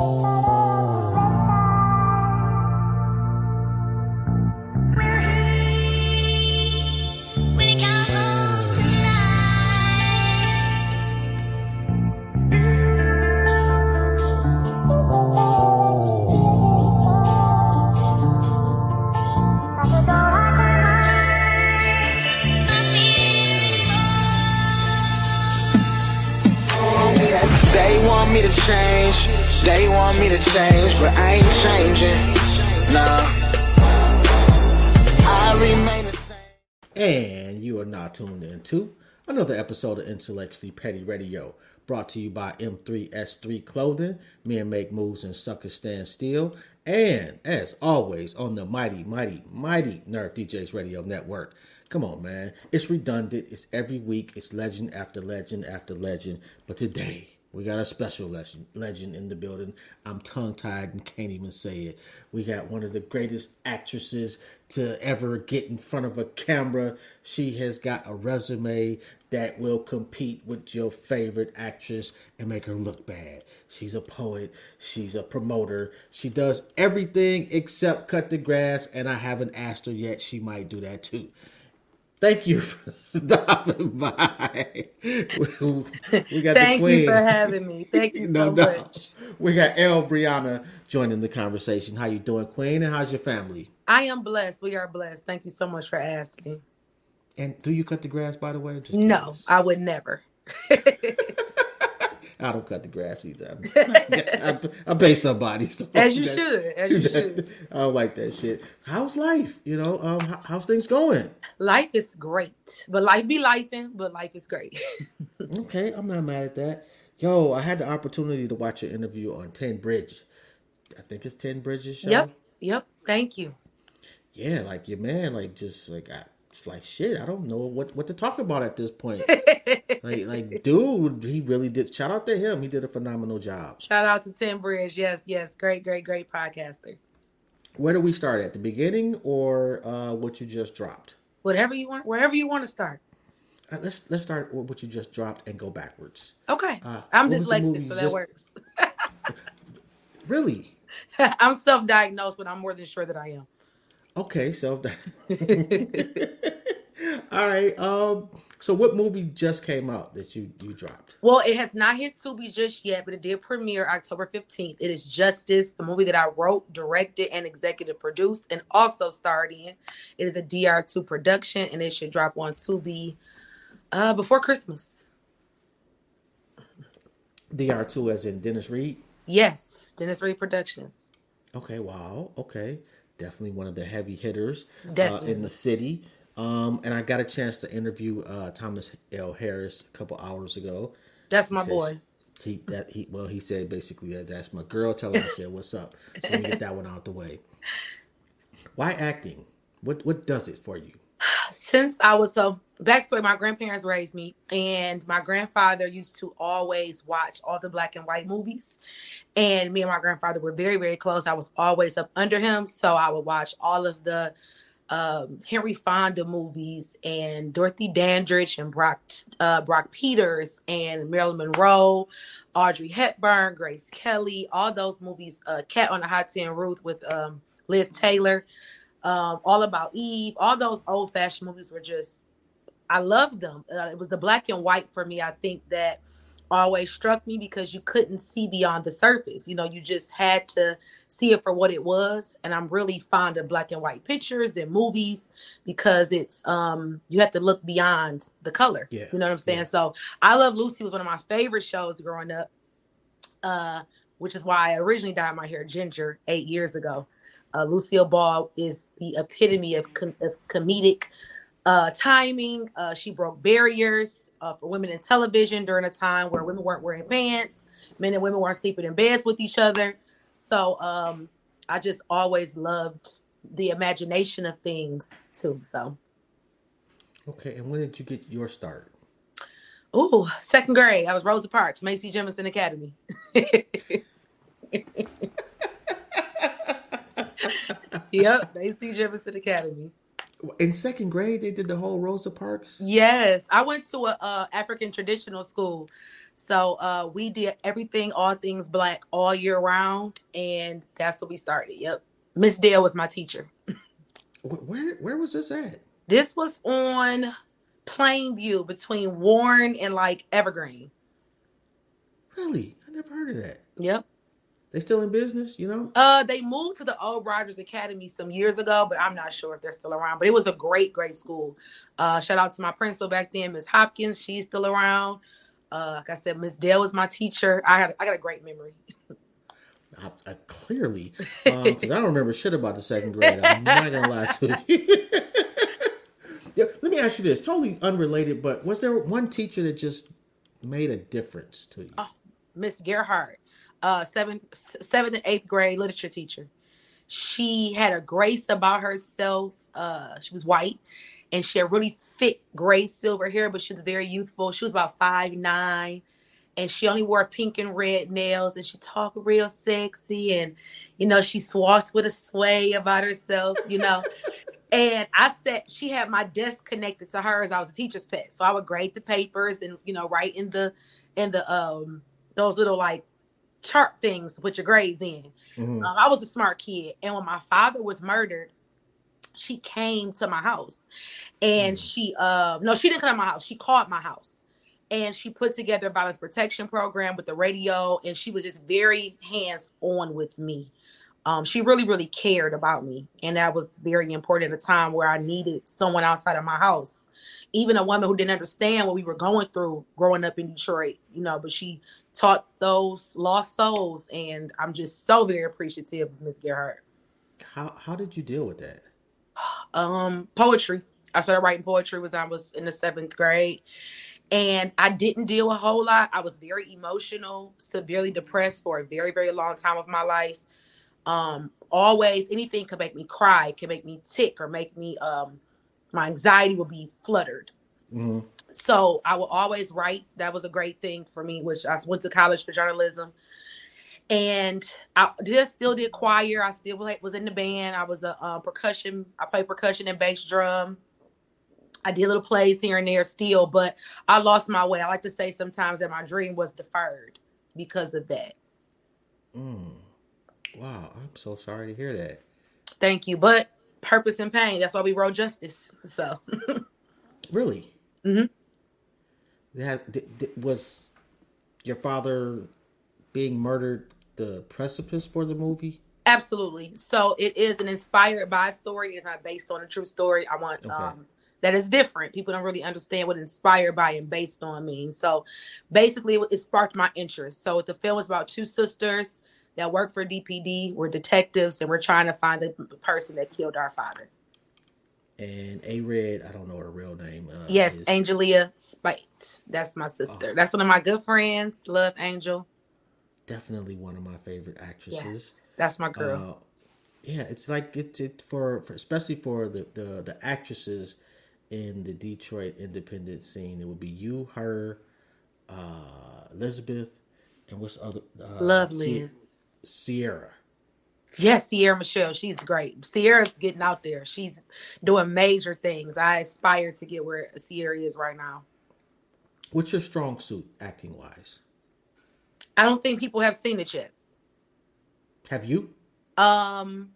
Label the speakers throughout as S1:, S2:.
S1: Música to another episode of Intellectually Petty Radio, brought to you by M3S3 Clothing, Men Make Moves and Suckers Stand Still, and as always on the mighty, mighty, mighty Nerve DJs Radio Network. Come on, man. It's redundant. It's every week. It's legend after legend after legend. But today, we got a special legend, legend in the building. I'm tongue tied and can't even say it. We got one of the greatest actresses to ever get in front of a camera. She has got a resume that will compete with your favorite actress and make her look bad. She's a poet, she's a promoter, she does everything except cut the grass, and I haven't asked her yet. She might do that too. Thank you for stopping by.
S2: we got Thank you for having me. Thank you so no, no. much.
S1: We got Elle Breaunna joining the conversation. How you doing, Queen? And how's your family?
S2: I am blessed. We are blessed. Thank you so much for asking.
S1: And do you cut the grass, by the way?
S2: Just no, I would never.
S1: I don't cut the grass either. I, I, pay somebody.
S2: So as you that, should. As you should.
S1: I don't like that shit. How's life? You know, um, how, how's things going?
S2: Life is great, but life be lifing. But life is great.
S1: okay, I'm not mad at that. Yo, I had the opportunity to watch an interview on Ten Bridge. I think it's Ten Bridges show.
S2: Yep. Yep. Thank you.
S1: Yeah, like your man, like just like I, like shit. I don't know what what to talk about at this point. like like dude, he really did. Shout out to him. He did a phenomenal job.
S2: Shout out to tim Bridge. Yes, yes, great, great, great podcaster.
S1: Where do we start at the beginning or uh, what you just dropped?
S2: Whatever you want, wherever you want to start.
S1: Uh, let's let's start with what you just dropped and go backwards.
S2: Okay, uh, I'm dyslexic, so that just... works.
S1: really?
S2: I'm self-diagnosed, but I'm more than sure that I am.
S1: Okay, self. All right. Um. So, what movie just came out that you you dropped?
S2: Well, it has not hit Tubi just yet, but it did premiere October fifteenth. It is Justice, the movie that I wrote, directed, and executive produced, and also starred in. It is a DR two production, and it should drop on Tubi uh, before Christmas.
S1: DR two, as in Dennis Reed.
S2: Yes, Dennis Reed Productions.
S1: Okay. Wow. Okay. Definitely one of the heavy hitters uh, in the city. Um, and I got a chance to interview uh, Thomas L. Harris a couple hours ago.
S2: That's my boy.
S1: He that he well he said basically that that's my girl. Tell him I said what's up. So let me get that one out the way. Why acting? What what does it for you?
S2: Since I was so backstory, my grandparents raised me, and my grandfather used to always watch all the black and white movies. And me and my grandfather were very, very close. I was always up under him, so I would watch all of the um, Henry Fonda movies and Dorothy Dandridge and Brock uh, Brock Peters and Marilyn Monroe, Audrey Hepburn, Grace Kelly, all those movies. Uh, Cat on the Hot Tin Roof with um, Liz Taylor, um, All About Eve. All those old fashioned movies were just I loved them. Uh, it was the black and white for me. I think that always struck me because you couldn't see beyond the surface. You know, you just had to see it for what it was. And I'm really fond of black and white pictures and movies because it's um you have to look beyond the color. Yeah. You know what I'm saying? Yeah. So I Love Lucy was one of my favorite shows growing up. Uh, which is why I originally dyed my hair ginger eight years ago. Uh, Lucille Ball is the epitome of, com- of comedic uh, timing. Uh, she broke barriers uh, for women in television during a time where women weren't wearing pants, men and women weren't sleeping in beds with each other. So um, I just always loved the imagination of things too. So.
S1: Okay, and when did you get your start?
S2: Oh, second grade. I was Rosa Parks, Macy Jemison Academy. yep, Macy Jefferson Academy
S1: in second grade they did the whole Rosa Parks.
S2: Yes, I went to a uh, African traditional school, so uh, we did everything, all things black, all year round, and that's what we started. Yep, Miss Dale was my teacher.
S1: Where where was this at?
S2: This was on Plainview between Warren and like Evergreen.
S1: Really? I never heard of that.
S2: Yep.
S1: They still in business, you know?
S2: Uh, they moved to the old Rogers Academy some years ago, but I'm not sure if they're still around. But it was a great, great school. Uh, shout out to my principal back then, Miss Hopkins. She's still around. Uh, like I said, Miss Dale was my teacher. I had I got a great memory.
S1: I, I clearly, because I don't remember shit about the second grade. I'm not gonna lie to you. yeah, let me ask you this, totally unrelated, but was there one teacher that just made a difference to you?
S2: Oh. Miss Gerhardt, uh, seventh, seventh and eighth grade literature teacher. She had a grace about herself. Uh, she was white, and she had really thick gray silver hair, but she was very youthful. She was about five nine, and she only wore pink and red nails, and she talked real sexy, and you know she walked with a sway about herself, you know. and I said she had my desk connected to hers. I was a teacher's pet, so I would grade the papers and you know write in the in the um those little like chart things to put your grades in.
S1: Mhm.
S2: Um, I was a smart kid, and when my father was murdered, she came to my house, and
S1: Mm.
S2: she uh no, she didn't come to my house. She called my house, and she put together a violence protection program with the radio, and she was just very hands on with me. Um, she really, really cared about me, and that was very important at a time where I needed someone outside of my house, even a woman who didn't understand what we were going through growing up in Detroit, you know. But she taught those lost souls, and I'm just so very appreciative of Miss Gerhardt.
S1: How how did you deal with that?
S2: Um, poetry. I started writing poetry when I was in the seventh grade, and I didn't deal a whole lot. I was very emotional, severely depressed for a very, very long time of my life. Um, always anything could make me cry, could make me tick, or make me um, my anxiety would be fluttered.
S1: hmm
S2: So I will always write. That was a great thing for me, which I went to college for journalism. And I just still did choir. I still was in the band. I was a uh, percussion. I played percussion and bass drum. I did little plays here and there still, but I lost my way. I like to say sometimes that my dream was deferred because of that.
S1: Mm. Wow, I'm so sorry to hear that.
S2: Thank you. But purpose and pain. That's why we wrote justice. So
S1: Really?
S2: Mm-hmm.
S1: That th- th- was your father being murdered the precipice for the movie?
S2: Absolutely. So it is an inspired by story. It's not based on a true story. I want
S1: Okay.
S2: um that is different. People don't really understand what inspired by and based on means. So basically it, it sparked my interest. So the film is about two sisters that work for DPD. We're detectives and we're trying to find the person that killed our father.
S1: And A Red, I don't know her real name. Uh,
S2: yes,
S1: is-
S2: Angelia Spite. That's my sister.
S1: Oh.
S2: That's one of my good friends. Love Angel.
S1: definitely one of my favorite actresses.
S2: Yes, that's my girl.
S1: Uh, yeah, it's like it's it for, for especially for the, the the actresses in the Detroit independent scene. It would be you, her, uh, Elizabeth, and what's other? Uh,
S2: Love Liz.
S1: Sierra.
S2: Yes, Sierra Michelle. She's great. Sierra's getting out there. She's doing major things. I aspire to get where Sierra is right now.
S1: What's your strong suit acting wise?
S2: I don't think people have seen it yet.
S1: Have you?
S2: Um,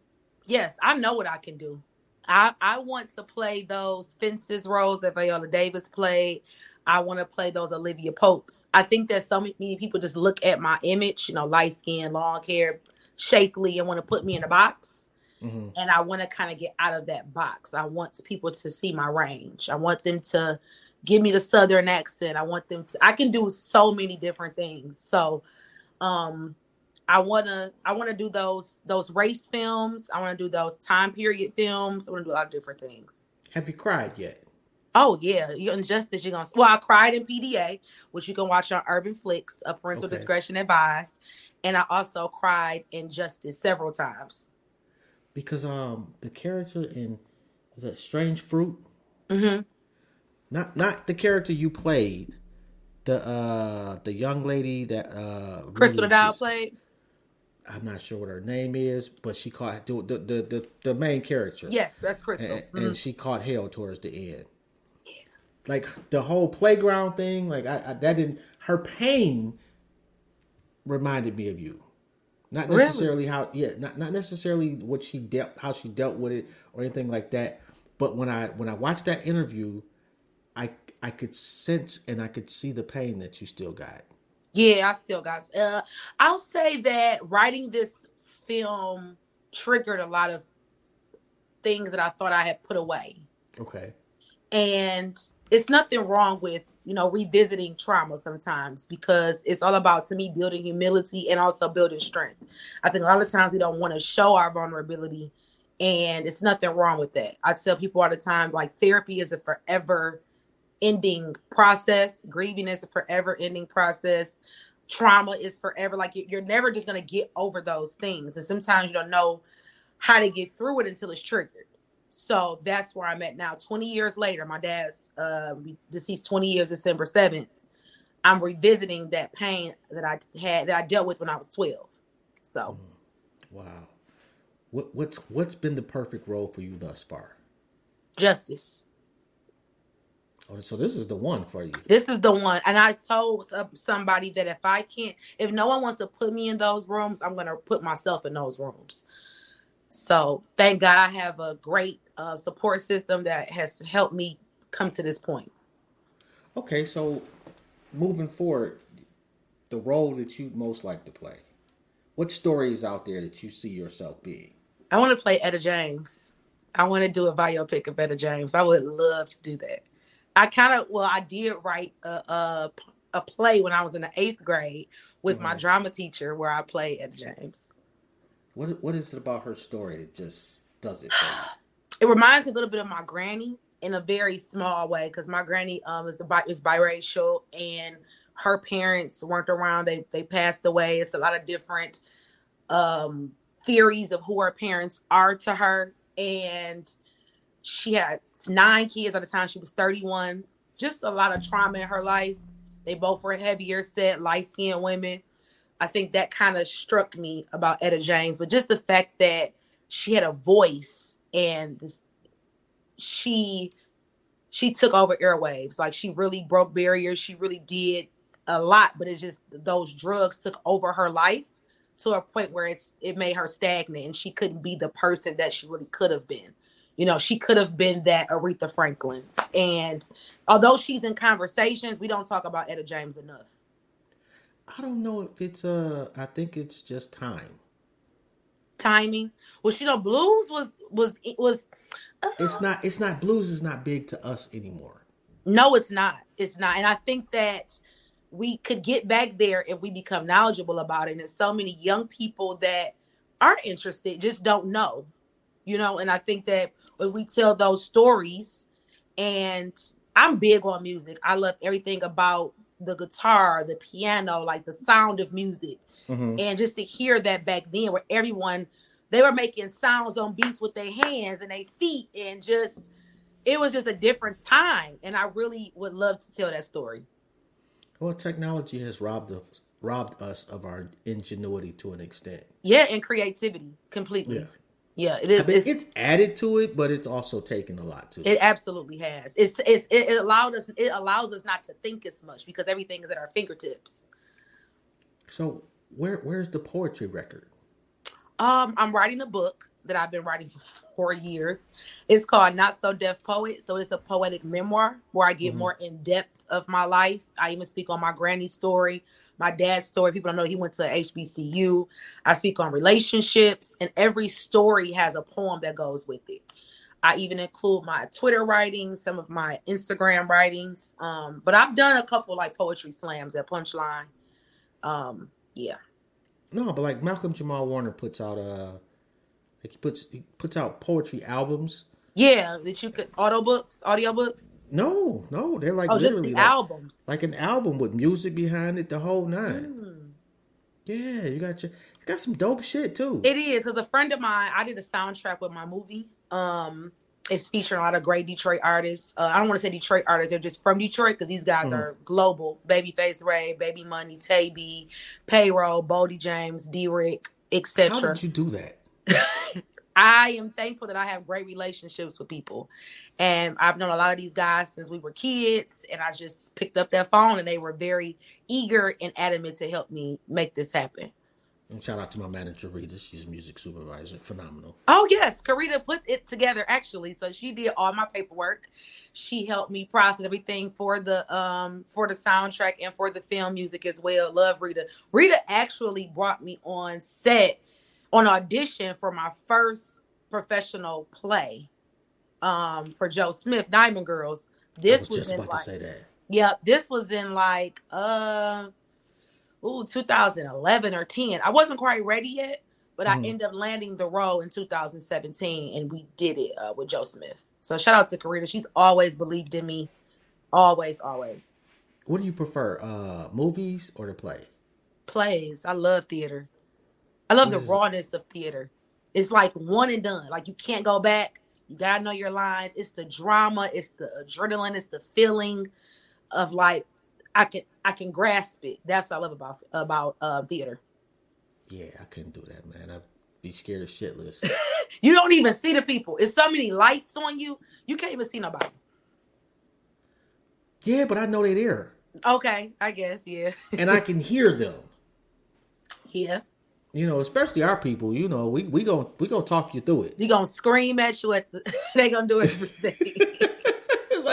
S2: yes, I know what I can do. I I want to play those fences roles that Viola Davis played. I want to play those Olivia Popes. I think that so many people just look at my image, you know, light skin, long hair, shapely, and want to put me in a box.
S1: hmm
S2: and I want to kind of get out of that box. I want people to see my range. I want them to give me the southern accent. I want them to I can do so many different things. So um I want to I want to do those those race films. I want to do those time period films. I want to do a lot of different things.
S1: Have you cried yet?
S2: Oh yeah, you injustice. You're gonna. Well, I cried in PDA, which you can watch on Urban Flicks. A parental
S1: Okay.
S2: discretion advised, and I also cried in Justice several times.
S1: Because um, the character in is that Strange Fruit?
S2: Mm-hmm.
S1: Not not the character you played. The uh the young lady that uh
S2: Crystal
S1: really just-
S2: played.
S1: I'm not sure what her name is, but she caught the the the, the, main character.
S2: Yes, that's Crystal.
S1: and,
S2: Mhm.
S1: and she caught hell towards the end. Like the whole playground thing, like I, I that didn't her pain reminded me of you. Not
S2: Really?
S1: necessarily how yeah, not not necessarily what she dealt how she dealt with it or anything like that. But when I when I watched that interview, I I could sense and I could see the pain that you still got.
S2: Yeah, I still got. Uh, I'll say that writing this film triggered a lot of things that I thought I had put away,
S1: Okay.
S2: and it's nothing wrong with you know revisiting trauma sometimes because it's all about to me building humility and also building strength. I think a lot of times we don't want to show our vulnerability, and it's nothing wrong with that. I tell people all the time like therapy is a forever ending process. Grieving is a forever ending process. Trauma is forever. Like you- you're never just gonna get over those things, and sometimes you don't know how to get through it until it's triggered. So that's where I'm at now. 20 years later, my dad's uh, deceased 20 years, December 7th. I'm revisiting that pain that I had that I dealt with when I was 12. So
S1: Wow. What what's what's been the perfect role for you thus far?
S2: justice.
S1: Oh, so this is the one for you.
S2: This is the one. And I told somebody that if I can't, if no one wants to put me in those rooms, I'm going to put myself in those rooms. So thank God I have a great uh, support system that has helped me come to this point.
S1: Okay, so moving forward, the role that you most like to play. What stories out there that you see yourself being?
S2: I want to play Etta James. I want to do a biopic of Etta James. I would love to do that. I kind of, well, I did write a, a, a play when I was in the eighth grade with my
S1: Mhm.
S2: drama teacher where I play Etta James.
S1: What what is it about her story that just does it for you?
S2: it reminds me a little bit of my granny in a very small way because my granny um is is biracial and her parents weren't around. They they passed away. It's a lot of different um theories of who her parents are to her and she had nine kids at the time she was 31 just a lot of trauma in her life. They both were heavier set light-skinned women. I think that kind of struck me about etta james but just the fact that she had a voice and this she she took over airwaves. Like she really broke barriers. She really did a lot but it just those drugs took over her life to a point where it's it made her stagnant and she couldn't be the person that she really could have been. You know she could have been that aretha franklin. And although she's in conversations we don't talk about etta james enough.
S1: I don't know if it's uh I think it's just time.
S2: Timing well she know blues was was it was
S1: It's uh. not it's not blues is not big to us anymore.
S2: No, it's not. It's not. And I think that we could get back there if we become knowledgeable about it. And there's so many young people that are interested, just don't know, you know. And I think that when we tell those stories, and I'm big on music, I love everything about the guitar, the piano, like the sound of music
S1: Mhm.
S2: and just to hear that back then where everyone they were making sounds on beats with their hands and their feet and just it was just a different time and i really would love to tell that story
S1: Well, technology has robbed us robbed us of our ingenuity to an extent.
S2: yeah and creativity completely
S1: Yeah.
S2: yeah, it
S1: I mean,
S2: it's,
S1: it's added to it, but it's also taken a lot too.
S2: it absolutely has it's it's it it allowed us it allows us not to think as much because everything is at our fingertips
S1: so where where's the poetry record?
S2: Um, I'm writing a book that I've been writing for four years. It's called Not So Deaf Poet. So it's a poetic memoir where I get
S1: Mhm.
S2: more in depth of my life. I even speak on my granny's story, my dad's story. People don't know he went to HBCU. I speak on relationships, and every story has a poem that goes with it. I even include my Twitter writings, some of my Instagram writings. Um, but I've done a couple like poetry slams at Punchline. Um, yeah.
S1: No, but like Malcolm Jamal Warner puts out uh like he puts he puts out poetry albums.
S2: Yeah, that you could auto books, audio books.
S1: No, no, they're like
S2: oh, just
S1: literally
S2: the
S1: like,
S2: albums.
S1: like an album with music behind it, the whole nine.
S2: Mm.
S1: Yeah, you got your you got some dope shit too.
S2: It is because a friend of mine, I did a soundtrack with my movie. Um, it's featuring a lot of great Detroit artists. Uh, I don't want to say Detroit artists; they're just from Detroit because these guys
S1: Mhm.
S2: are global. Babyface Ray, Baby Money, Tay B, Payroll, Bodie James, D Rick, etc.
S1: How did you do that?
S2: I am thankful that I have great relationships with people. And I've known a lot of these guys since we were kids. And I just picked up that phone and they were very eager and adamant to help me make this happen.
S1: And shout out to my manager Rita. She's a music supervisor. Phenomenal.
S2: Oh yes, Karita put it together actually. So she did all my paperwork. She helped me process everything for the um for the soundtrack and for the film music as well. Love Rita. Rita actually brought me on set on audition for my first professional play um for Joe Smith, Diamond Girls.
S1: I
S2: This
S1: was
S2: was,
S1: just
S2: in
S1: about
S2: like
S1: to say that.
S2: Yep, this was in like uh ooh 2011 or 10. I wasn't quite ready yet, but I
S1: Mhm.
S2: ended up landing the role in 2017 and we did it uh, with Joe Smith. So shout out to Karita. She's always believed in me. Always, always.
S1: What do you prefer, uh, movies or the play?
S2: Plays. I love theater. I love
S1: What
S2: the
S1: is it?
S2: rawness of theater. It's like one and done. Like you can't go back. You gotta know your lines. It's the drama, it's the adrenaline, it's the feeling of like I can I can grasp it. That's what I love about about uh, theater.
S1: Yeah, I couldn't do that, man. I'd be scared shitless.
S2: You don't even see the people. It's so many lights on you. You can't even see nobody.
S1: yeah, but I know they're there,
S2: Okay, I guess yeah,
S1: and I can hear them.
S2: yeah.
S1: You know, especially our people. You know, we we gonna we gonna talk you through it.
S2: They gonna scream at you at the. they gonna do everything.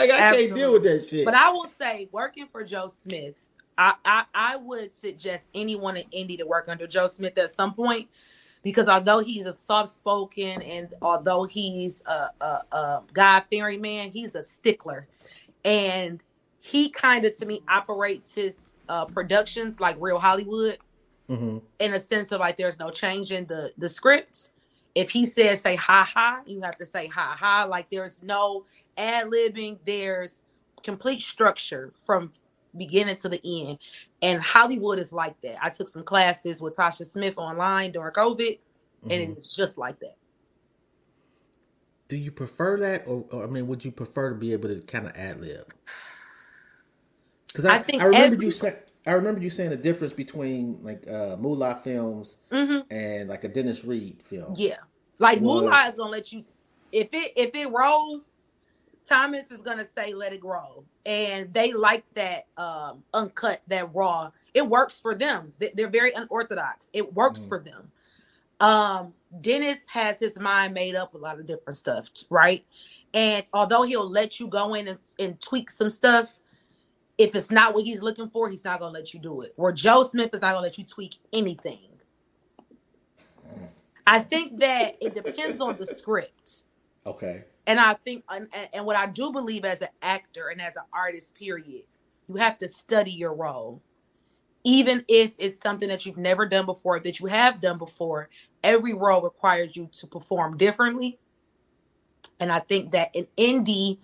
S1: Like I can't deal with that shit.
S2: But I will say, working for Joe Smith, I, I I would suggest anyone in Indy to work under Joe Smith at some point, because although he's a soft spoken and although he's a, a, a God fearing man, he's a stickler, and he kind of to me operates his uh, productions like real Hollywood
S1: hmm
S2: in a sense of like there's no change in the the script. If he says say ha ha, you have to say ha ha. Like there's no ad libbing. There's complete structure from beginning to the end. And Hollywood is like that. I took some classes with Tasha Smith online during COVID, and
S1: Mhm.
S2: it's just like that.
S1: Do you prefer that, or, or I mean, would you prefer to be able to kind of ad lib? Because I,
S2: I think
S1: I remember
S2: every-
S1: you saying I remember you saying the difference between like uh, Moolah films
S2: hmm
S1: and like a Dennis Reed film.
S2: Yeah, like
S1: Was-
S2: Moolah is gonna let you. If it if it rolls, Thomas is gonna say let it roll, and they like that um uncut, that raw. It works for them. They- They're very unorthodox. It works
S1: Mhm.
S2: for them. Um, Dennis has his mind made up with a lot of different stuff, right? And although he'll let you go in and, and tweak some stuff, if it's not what he's looking for, he's not gonna let you do it. Where Joe Smith is not gonna let you tweak anything. I think that it depends on the script.
S1: Okay.
S2: And I think, and, and- and what I do believe as an actor and as an artist, period, you have to study your role. Even if it's something that you've never done before, that you have done before, every role requires you to perform differently. And I think that in indie,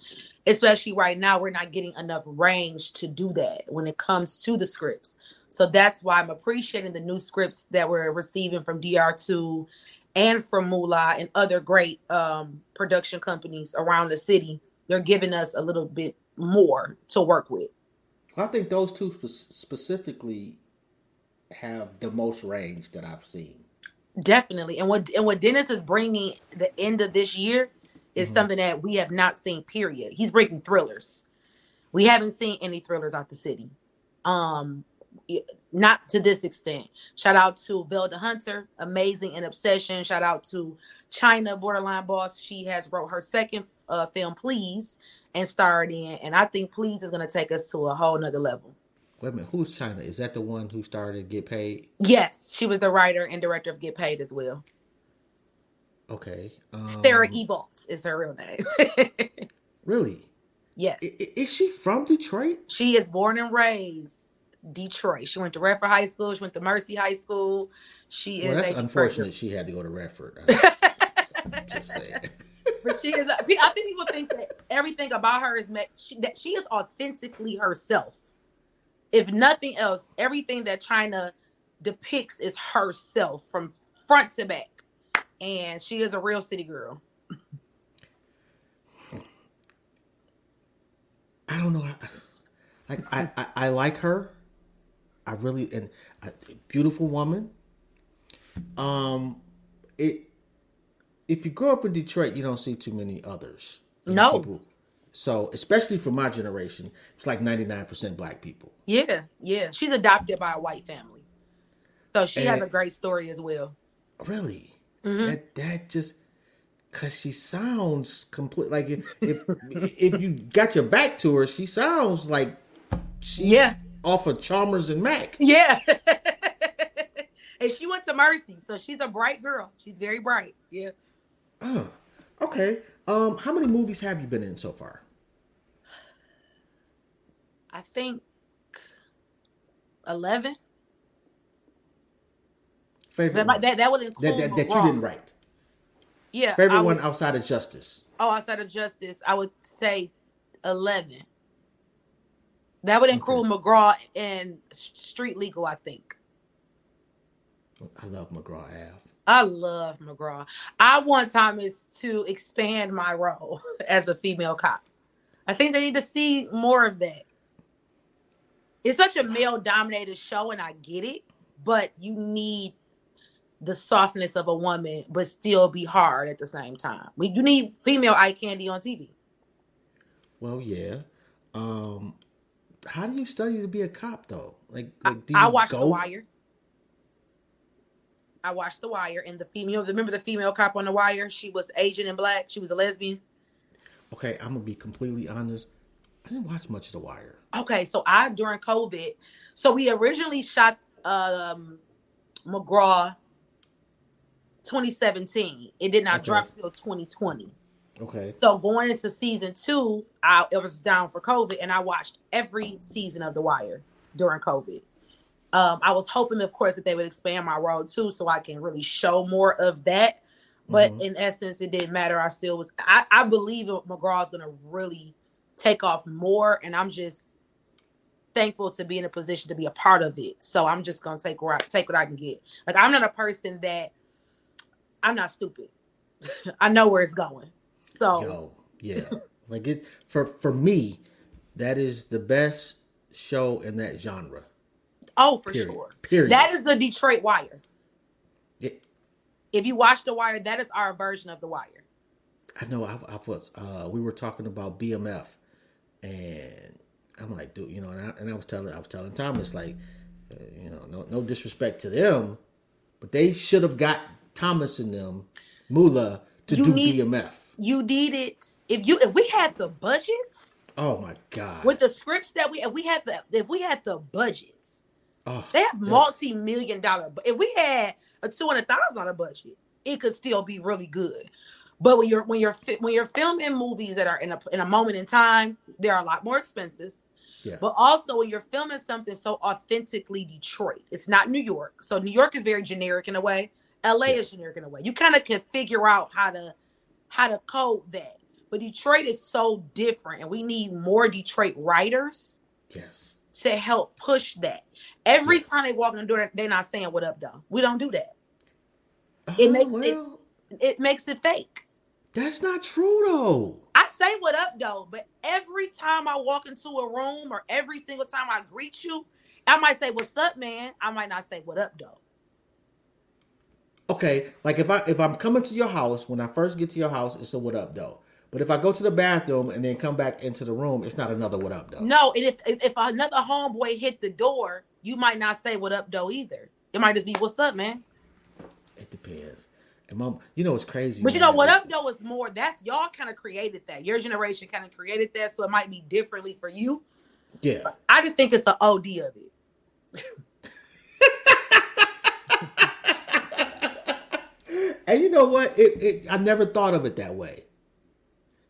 S2: especially right now, we're not getting enough range to do that when it comes to the scripts. So that's why I'm appreciating the new scripts that we're receiving from DR2 and from Moolah and other great um, production companies around the city. They're giving us a little bit more to work with.
S1: I think those two spe- specifically have the most range that I've seen.
S2: Definitely. And what and what Dennis is bringing the end of this year is
S1: Mhm.
S2: something that we have not seen period. He's breaking thrillers. We haven't seen any thrillers out the city. Um not to this extent. Shout out to Velda Hunter, amazing and Obsession. Shout out to China Borderline Boss. She has wrote her second uh, film, Please, and starred in. And I think Please is going to take us to a whole nother level.
S1: Wait a minute, who's China? Is that the one who started Get Paid?
S2: Yes, she was the writer and director of Get Paid as well.
S1: Okay. Um,
S2: Sarah Ebolts is her real name.
S1: Really?
S2: yes.
S1: I- i- Is she from Detroit?
S2: She is born and raised Detroit. She went to Redford High School. She went to Mercy High School. She
S1: Well,
S2: is
S1: that's unfortunate. She had to go to Redford. I'm just saying.
S2: but she is. I think people think that everything about her is met. She, that she is authentically herself. If nothing else, everything that China depicts is herself from front to back, and she is a real city girl.
S1: I don't know. I- Like I, I, I like her. I really and I, beautiful woman. Um, it if you grow up in Detroit, you don't see too many others.
S2: No.
S1: So, especially for my generation, it's like 99% black people.
S2: Yeah, yeah. She's adopted by a white family. So she has a great story as well.
S1: Really?
S2: Mhm.
S1: That that just cuz she sounds complete like if if, if you got your back to her, she sounds like she's
S2: Yeah.
S1: off of Chalmers and Mac.
S2: Yeah. and she went to Mercy, so she's a bright girl. She's very bright. Yeah.
S1: Oh. Okay. Um how many movies have you been in so far?
S2: I think 11.
S1: Favorite
S2: That,
S1: one.
S2: that, that would include
S1: that, that, that you didn't write.
S2: Yeah.
S1: Favorite
S2: would-
S1: one outside of Justice.
S2: Oh, outside of Justice, I would say 11. That would include McGraw and Street Legal, I think.
S1: I love McGraw Ave.
S2: I love McGraw. I want Thomas to expand my role as a female cop. I think they need to see more of that. It's such a male dominated show, and I get it, but you need the softness of a woman, but still be hard at the same time. We you need female eye candy on TV.
S1: Well, yeah. Um, how do you study to be a cop though? Like,
S2: I,
S1: like do
S2: I
S1: you
S2: watched
S1: go-
S2: The Wire. I watched The Wire, and the female. Remember the female cop on The Wire? She was Asian and black. She was a lesbian.
S1: Okay, I'm gonna be completely honest. I didn't watch much of The Wire.
S2: Okay, so I during COVID, so we originally shot um McGraw 2017. It did not
S1: Okay.
S2: drop till 2020.
S1: Okay.
S2: So going into season two, I it was down for COVID, and I watched every season of The Wire during COVID. Um, I was hoping, of course, that they would expand my role too, so I can really show more of that. But
S1: Mhm.
S2: in essence, it didn't matter. I still was. I, I believe McGraw's going to really take off more, and I'm just thankful to be in a position to be a part of it. So I'm just going to take where I, take what I can get. Like I'm not a person that I'm not stupid. I know where it's going. So
S1: Yo, yeah. like it for for me, that is the best show in that genre.
S2: oh, for
S1: Period.
S2: sure.
S1: Period.
S2: That is the Detroit Wire. If you watch The Wire, that is our version of The Wire.
S1: I know. I, I was. Uh, we were talking about BMF, and I'm like, dude, you know, and I, and I was telling, I was telling Thomas, like, uh, you know, no, no disrespect to them, but they should have got Thomas and them, Mula, to
S2: You
S1: do
S2: need-
S1: BMF.
S2: You need it. If you if we had the budgets
S1: Oh my god!
S2: with the scripts that we if we had the if we had the budgets,
S1: oh,
S2: they have
S1: yeah.
S2: multi-million dollar but if we had a two hundred thousand dollar budget, it could still be really good. But when you're when you're when you're filming movies that are in a in a moment in time, they're a lot more expensive.
S1: Yeah.
S2: But also when you're filming something so authentically Detroit, it's not New York. So New York is very generic in a way. LA
S1: Yeah.
S2: is generic in a way. You kind of can figure out how to how to code that. But Detroit is so different, and we need more Detroit writers
S1: yes.
S2: to help push that. Every
S1: Yeah.
S2: time they walk in the door, they're not saying what up though. We don't do that. It
S1: Oh,
S2: makes it- It makes it fake.
S1: That's not true though.
S2: I say what up though, but every time I walk into a room or every single time I greet you, I might say what's up, man. I might not say what up though.
S1: Okay, like if I if I'm coming to your house, when I first get to your house, it's a what up though. But if I go to the bathroom and then come back into the room, it's not another what up though.
S2: No, and if if, another homeboy hit the door, you might not say what up though either. It might just be what's up, man.
S1: It depends. And mom, you know it's crazy.
S2: But you know what up though is more. That's y'all kind of created that. Your generation kind of created that, so it might be differently for you.
S1: Yeah.
S2: I just think it's an OD of it.
S1: And you know what? It, it I never thought of it that way.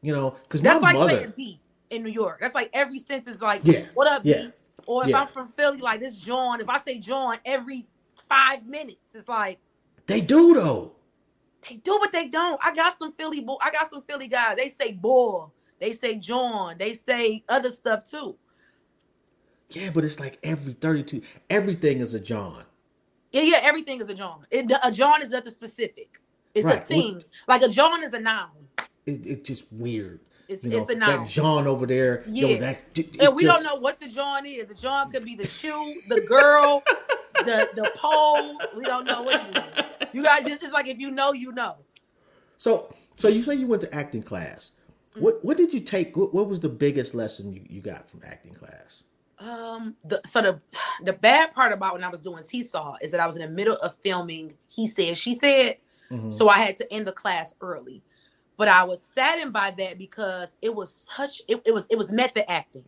S1: You know, because my
S2: That's like
S1: mother.
S2: saying B in New York. That's like every sentence is like,
S1: Yeah,
S2: what up,
S1: yeah,
S2: B? Or if
S1: yeah.
S2: I'm from Philly, like this John. If I say John every five minutes, it's like
S1: They do though.
S2: they do, but they don't. I got some Philly boy. I got some Philly guys. They say boy. They say John. They say other stuff too.
S1: Yeah, but it's like every 32, everything is a John.
S2: Yeah, yeah. Everything is a John. It, a John is nothing specific. It's a
S1: Right.
S2: thing. Like a John is a noun.
S1: It, it's just weird.
S2: It's
S1: You know,
S2: it's a noun.
S1: that John over there. Yo,
S2: Yeah.
S1: that, it
S2: and we
S1: just-
S2: don't know what the John is. The John could be the shoe, the girl, the the pole. We don't know what it is. You I just it's like if you know, you know.
S1: So, so you say you went to acting class. What what did you take? What, what was the biggest lesson you, you got from acting class?
S2: Um, the so the the bad part about when I was doing T-Saw is that I was in the middle of filming. He said, she said,
S1: Mhm.
S2: so I had to end the class early. But I was saddened by that because it was such it, it was it was method acting.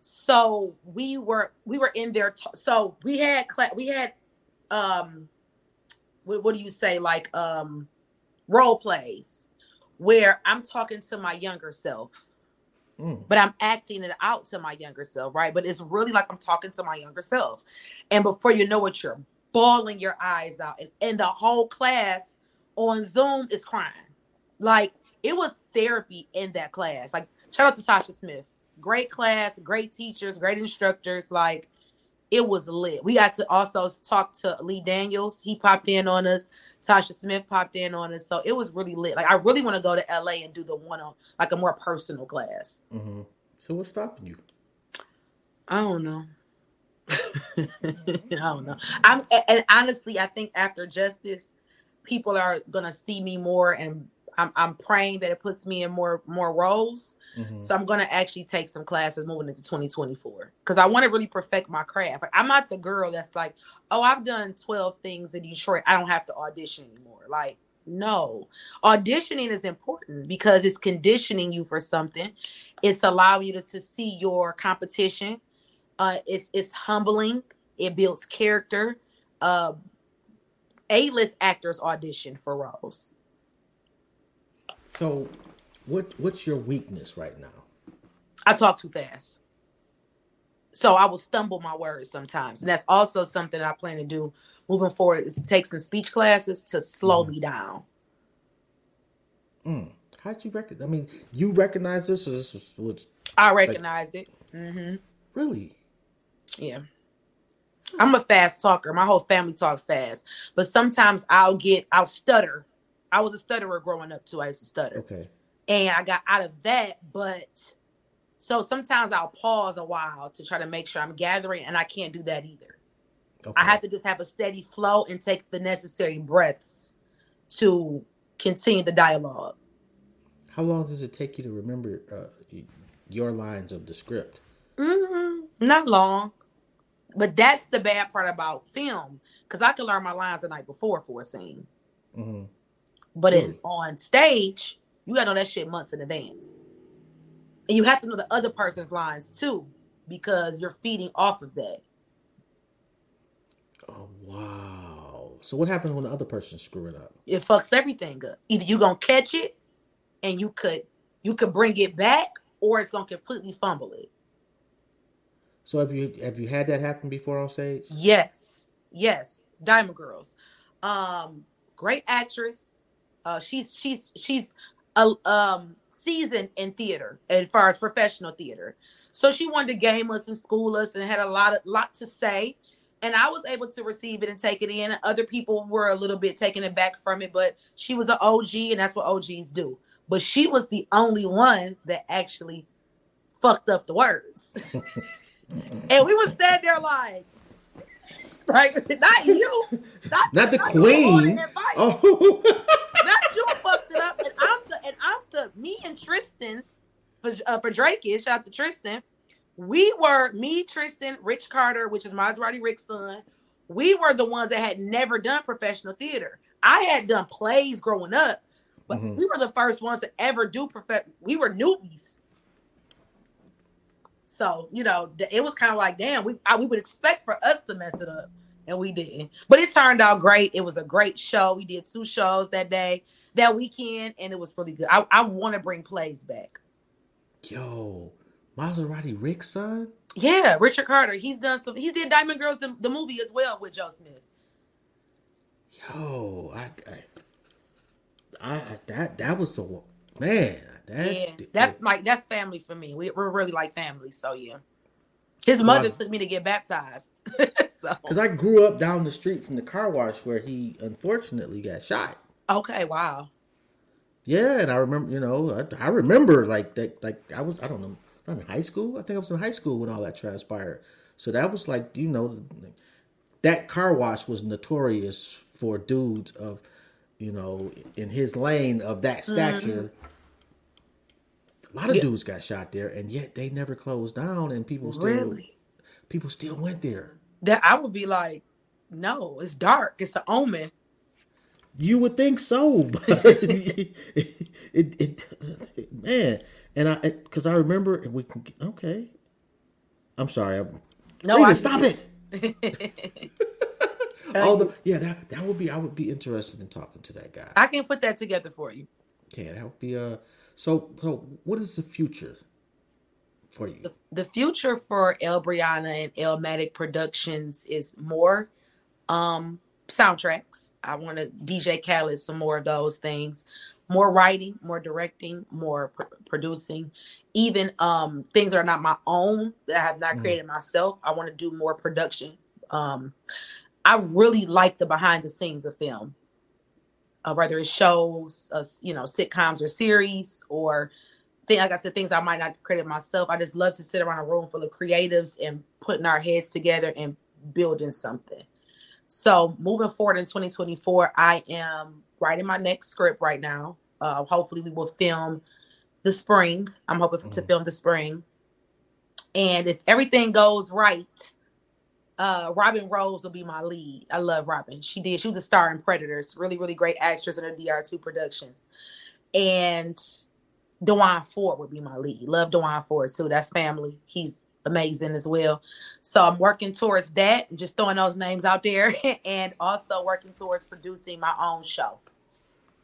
S2: So we were we were in there. T- so we had class we had um what, what do you say like um role plays where I'm talking to my younger self
S1: Mm.
S2: but I'm acting it out to my younger self, right? But it's really like I'm talking to my younger self. And before you know it, you're bawling your eyes out. And, and the whole class on Zoom is crying. Like it was therapy in that class. Like shout out to Tasha Smith. Great class, great teachers, great instructors. Like it was lit. We got to also talk to Lee Daniels. He popped in on us. Tasha Smith popped in on us. So it was really lit. Like I really want to go to LA and do the one on like a more personal class.
S1: hmm So what's stopping you?
S2: I don't know. I don't know. I'm and honestly, I think after justice, people are gonna see me more, and I'm I'm praying that it puts me in more more roles.
S1: Mhm.
S2: So I'm gonna actually take some classes moving into 2024 because I want to really perfect my craft. Like, I'm not the girl that's like, oh, I've done 12 things in Detroit. I don't have to audition anymore. Like, no, auditioning is important because it's conditioning you for something. It's allowing you to, to see your competition. Uh, it's it's humbling. It builds character. Uh, A-list actors audition for roles.
S1: So, what what's your weakness right now?
S2: I talk too fast. So I will stumble my words sometimes. And that's also something I plan to do moving forward is to take some speech classes to slow me down.
S1: Mm. How'd you recognize? I mean, you recognize this, or this was, was
S2: I recognize it. hmm
S1: really?
S2: Yeah. I'm a fast talker. My whole family talks fast. But sometimes I'll get, I'll stutter. I was a stutterer growing up too. I used to stutter.
S1: Okay.
S2: and I got out of that. But so sometimes I'll pause a while to try to make sure I'm gathering, and I can't do that either.
S1: Okay.
S2: I have to just have a steady flow and take the necessary breaths to continue the dialogue.
S1: How long does it take you to remember uh, your lines of the script?
S2: hmm Not long, but that's the bad part about film because I can learn my lines the night before for a scene,
S1: hmm
S2: but in, on stage, you got to know that shit months in advance, and you have to know the other person's lines too because you're feeding off of that.
S1: Oh wow! So what happens when the other person's screwing up?
S2: it fucks everything up. Either you gonna catch it and you could you could bring it back, or it's gonna completely fumble it.
S1: So have you have you had that happen before on stage?
S2: Yes, yes. Diamond Girls, um, great actress. Uh, she's she's she's a um seasoned in theater as far as professional theater. So she wanted to game us and school us and had a lot of lot to say. And I was able to receive it and take it in. Other people were a little bit taken aback from it, but she was an OG, and that's what OGs do. But she was the only one that actually fucked up the words. and we would stand there like, like not you, not,
S1: Not the
S2: not
S1: queen. Oh,
S2: Not you fucked it up, and I'm the and I'm the me and Tristan for uh, for Drake is shout out to Tristan. We were me, Tristan, Rich Carter, which is Maserati Rick's son. We were the ones that had never done professional theater. I had done plays growing up, but
S1: Mhm.
S2: we were the first ones to ever do prof. We were newbies. So you know, it was kind of like, damn, we I, we would expect for us to mess it up, and we didn't. But it turned out great. It was a great show. We did two shows that day, that weekend, and it was really good. I, I want to bring plays back.
S1: yo, Maserati Rick's son.
S2: Yeah, Richard Carter. He's done some. He did Diamond Girls, the, the movie as well with Joe Smith.
S1: Yo, I, I, I that that was so man. That
S2: yeah, that's my that's family for me. We, we're really like family. So yeah, his mother
S1: Wow.
S2: took me to get baptized. so
S1: because I grew up down the street from the car wash where he unfortunately got shot.
S2: okay, wow.
S1: Yeah, and I remember, you know, I, I remember like that, like I was, I don't know, I was in high school. I think I was in high school when all that transpired. So that was like, you know, that car wash was notorious for dudes of, you know, in his lane of that stature. Mm-hmm. A lot of
S2: Yeah.
S1: dudes got shot there, and yet they never closed down, and people still
S2: Really?
S1: people still went there.
S2: That I would be like, no, it's dark. It's an omen.
S1: You would think so, but it, it, it, man, and I because I remember and we can okay. I'm sorry. I'm,
S2: No,
S1: Rita,
S2: I
S1: stop it. oh, the, yeah, that that would be. I would be interested in talking to that guy.
S2: I can put that together for you.
S1: Yeah, that would be. Uh, so so what is the future for you?
S2: the, the future for Elle Breaunna and Elmatic Productions is more um soundtracks. I want to DJ Khaled some more of those things, more writing, more directing, more pr- producing, even um things that are not my own that I have not
S1: Mm.
S2: created myself. I want to do more production. Um, I really like the behind the scenes of film, uh, whether it's shows, uh, you know, sitcoms or series, or thing like I said, things I might not credit myself. I just love to sit around a room full of creatives and putting our heads together and building something. So moving forward in 2024, I am writing my next script right now. Uh, hopefully, we will film the spring. I'm hoping to
S1: Mhm.
S2: film the spring, and if everything goes right, uh, Robin Rose will be my lead. I love Robin. She did. She was the star in Predators. Really, really great actress in her DR2 productions. And Dewan Ford would be my lead. Love Dewan Ford too. That's family. He's amazing as well. So I'm working towards that. Just throwing those names out there, and also working towards producing my own show.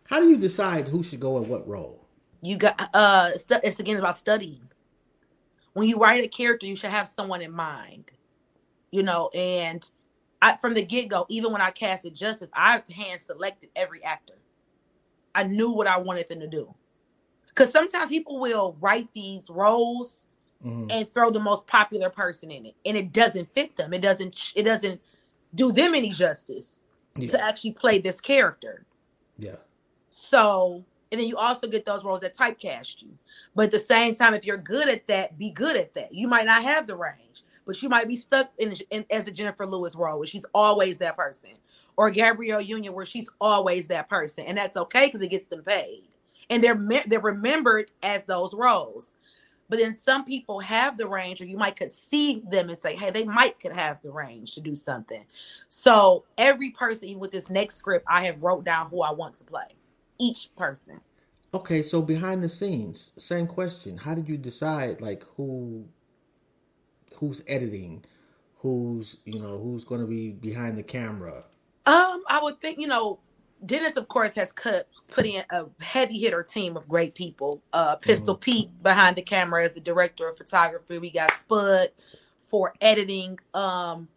S1: How do you decide who should go in what role?
S2: You got uh, it's again about studying. When you write a character, you should have someone in mind. You know, and I from the get go, even when I casted Justice, I hand selected every actor. I knew what I wanted them to do. Because sometimes people will write these roles
S1: Mhm.
S2: and throw the most popular person in it and it doesn't fit them. It doesn't it doesn't do them any justice
S1: Yeah,
S2: to actually play this character.
S1: Yeah,
S2: so and then you also get those roles that typecast you. But at the same time if you're good at that be good at that. You might not have the range but you might be stuck in, in as a jennifer lewis role where she's always that person or gabrielle union where she's always that person. And that's okay because it gets them paid. And they're me- they're remembered as those roles. But then some people have the range or you might could see them and say hey they might could have the range to do something. So every person with this next script i have wrote down who i want to play. Each person.
S1: Okay, so behind the scenes, same question. How did you decide like who who's editing, who's you know who's going to be behind the camera?
S2: um i would think you know dennis of course has cut put in a heavy hitter team of great people. Uh pistol pete behind the camera as the director of photography. We got spud for editing. Um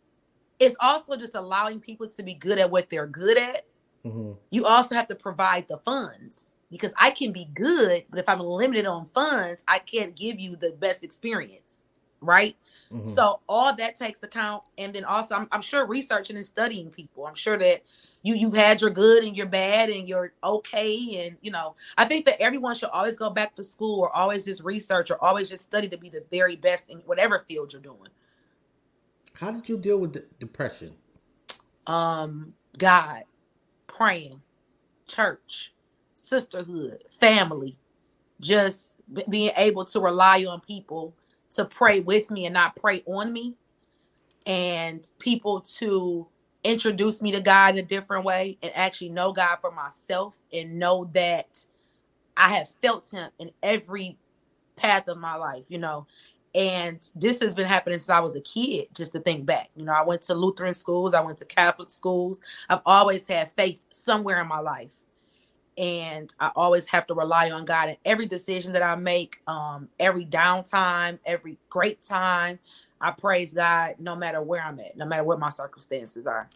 S2: it's also just allowing people to be good at what they're good at.
S1: Hmm
S2: you also have to provide the funds because I can be good, but if I'm limited on funds, I can't give you the best experience, right?
S1: Hmm
S2: So all that takes account, and then also I'm, I'm sure researching and studying people. I'm sure that you you've had your good and your bad and your okay, and you know I think that everyone should always go back to school or always just research or always just study to be the very best in whatever field you're doing.
S1: How did you deal with de- depression?
S2: um God, praying, church, sisterhood, family, just being able to rely on people to pray with me and not pray on me, and people to introduce me to God in a different way and actually know God for myself and know that I have felt Him in every path of my life, you know. And this has been happening since I was a kid, just to think back. You know, I went to Lutheran schools, I went to Catholic schools. I've always had faith somewhere in my life. And I always have to rely on God in every decision that I make, um, every downtime, every great time. I praise God no matter where I'm at, no matter what my circumstances are.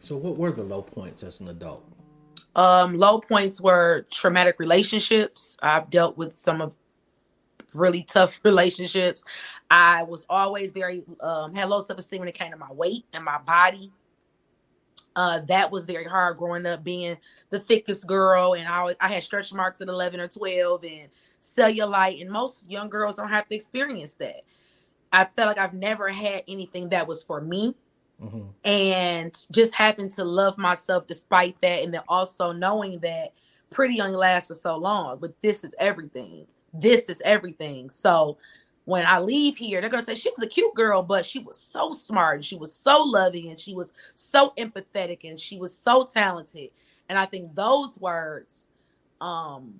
S1: So, what were the low points as an adult?
S2: Um, low points were traumatic relationships. I've dealt with some of really tough relationships. I was always very um had low self-esteem when it came to my weight and my body. Uh, that was very hard growing up being the thickest girl, and I I had stretch marks at eleven or twelve, and cellulite, and most young girls don't have to experience that. I felt like I've never had anything that was for me, Mm-hmm. And just having to love myself despite that, and then also knowing that pretty only lasts for so long, but this is everything. This is everything. So when I leave here, they're gonna say she was a cute girl, but she was so smart, and she was so loving, and she was so empathetic, and she was so talented. And I think those words um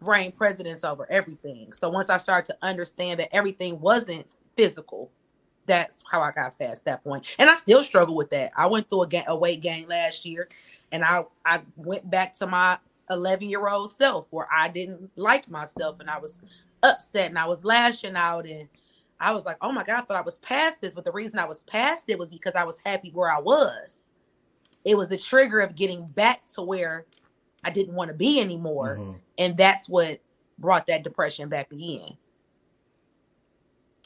S2: reign precedence over everything. So once I started to understand that everything wasn't physical, that's how I got past that point. And I still struggle with that. I went through a, ga- a weight gain last year, and I I went back to my 11 year old self where I didn't like myself, and I was upset, and I was lashing out, and I was like, oh my god, I thought I was past this. But the reason I was past it was because I was happy where I was. It was a trigger of getting back to where I didn't want to be anymore, mm-hmm. and that's what brought that depression back again.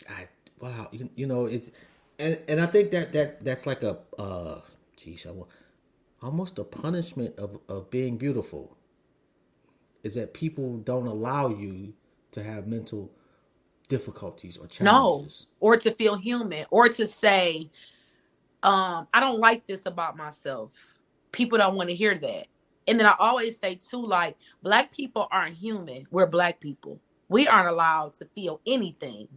S1: I wow, you, you know it's and and I think that that that's like a uh geez, I, almost a punishment of of being beautiful. Is that people don't allow you to have mental difficulties or challenges.
S2: No, or to feel human, or to say, um, I don't like this about myself. People don't want to hear that. And then I always say too, like black people aren't human. We're black people. We aren't allowed to feel anything.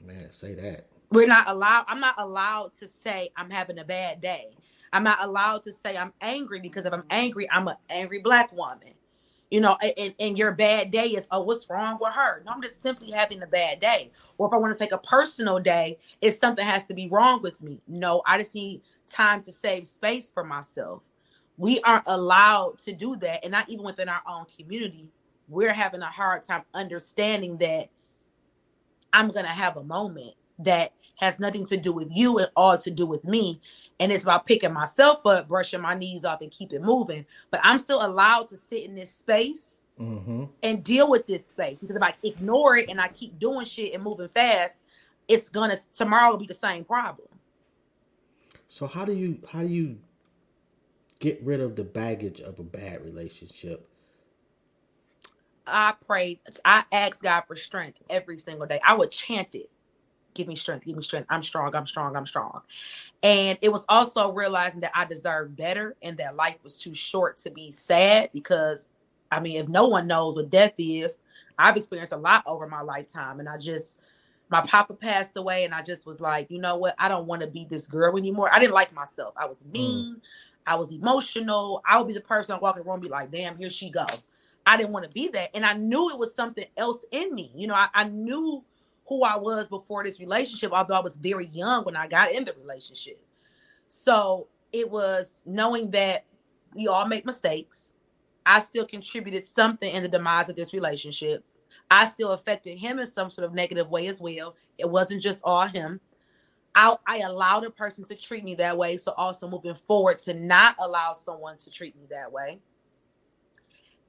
S1: Man, say that.
S2: We're not allowed. I'm not allowed to say I'm having a bad day. I'm not allowed to say I'm angry because if I'm angry, I'm an angry black woman. You know, and, and your bad day is, oh, what's wrong with her? No, I'm just simply having a bad day. Or if I want to take a personal day, if something has to be wrong with me. No, I just need time to save space for myself. We aren't allowed to do that. And not even within our own community, we're having a hard time understanding that I'm going to have a moment that has nothing to do with you and all to do with me. And it's about picking myself up, brushing my knees off, and keep it moving. But I'm still allowed to sit in this space mm-hmm. and deal with this space because if I ignore it and I keep doing shit and moving fast, it's gonna tomorrow will be the same problem.
S1: So how do you how do you get rid of the baggage of a bad relationship
S2: I pray, I ask God for strength every single day. I would chant it. Give me strength. Give me strength. I'm strong. I'm strong. I'm strong. And it was also realizing that I deserved better and that life was too short to be sad because, I mean, if no one knows what death is, I've experienced a lot over my lifetime. And I just, my papa passed away and I just was like, you know what? I don't want to be this girl anymore. I didn't like myself. I was mm. mean. Mm. I was emotional. I would be the person walking around be like, damn, here she go. I didn't want to be that. And I knew it was something else in me. You know, I, I knew who I was before this relationship, although I was very young when I got in the relationship. So it was knowing that we all make mistakes. I still contributed something in the demise of this relationship. I still affected him in some sort of negative way as well. It wasn't just all him. I, I allowed a person to treat me that way. So also moving forward to not allow someone to treat me that way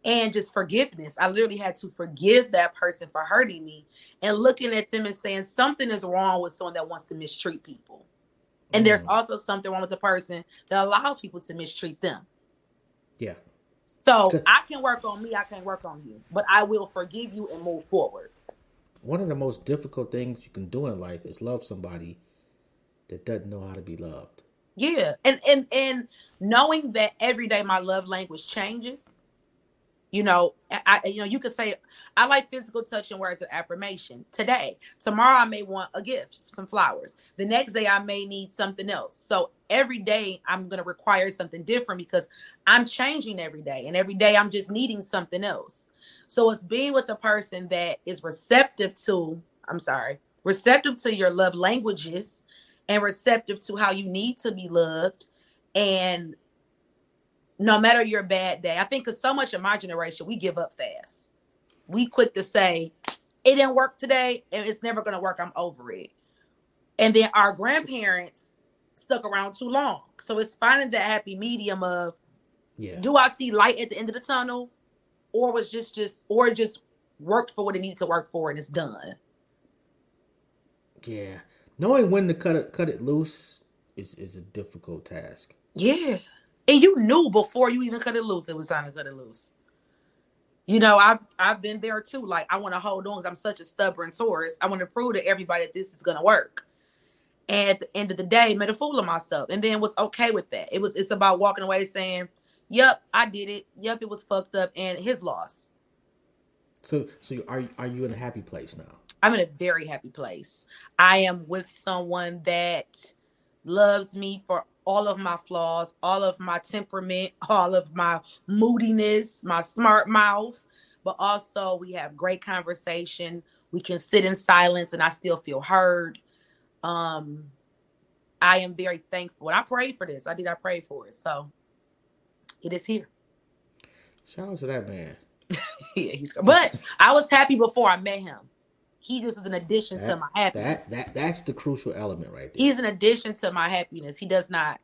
S2: and just forgiveness. I literally had to forgive that person for hurting me and looking at them and saying something is wrong with someone that wants to mistreat people. And mm. there's also something wrong with the person that allows people to mistreat them.
S1: Yeah.
S2: So I can work on me, I can work on you, but I will forgive you and move forward.
S1: One of the most difficult things you can do in life is love somebody that doesn't know how to be loved.
S2: Yeah. And and and knowing that every day my love language changes you know, I you know, you could say I like physical touch and words of affirmation today. Tomorrow I may want a gift, some flowers. The next day I may need something else. So every day I'm going to require something different because I'm changing every day and every day I'm just needing something else. So it's being with a person that is receptive to, I'm sorry, receptive to your love languages and receptive to how you need to be loved and no matter your bad day. I think because so much of my generation, we give up fast. We quick to say, it didn't work today and it's never going to work. I'm over it. And then our grandparents stuck around too long. So it's finding that happy medium of, yeah. do I see light at the end of the tunnel? Or was just, just, or just worked for what it needed to work for and it's done.
S1: Yeah. Knowing when to cut it, cut it loose is, is a difficult task.
S2: Yeah. And you knew before you even cut it loose, it was time to cut it loose. You know, I've I've been there too. Like I want to hold on because I'm such a stubborn Taurus. I want to prove to everybody that this is gonna work. And at the end of the day, made a fool of myself. And then was okay with that. It was it's about walking away saying, Yep, I did it. Yep, it was fucked up and his loss.
S1: So so are are you in a happy place now?
S2: I'm in a very happy place. I am with someone that loves me for all of my flaws, all of my temperament, all of my moodiness, my smart mouth, but also we have great conversation. We can sit in silence and I still feel heard. Um I am very thankful. And I prayed for this. I did I pray for it. So it is here.
S1: Shout out to that man.
S2: yeah, he's but I was happy before I met him. He just is an addition
S1: that,
S2: to my happiness.
S1: That that that's the crucial element right there.
S2: He's an addition to my happiness. He does not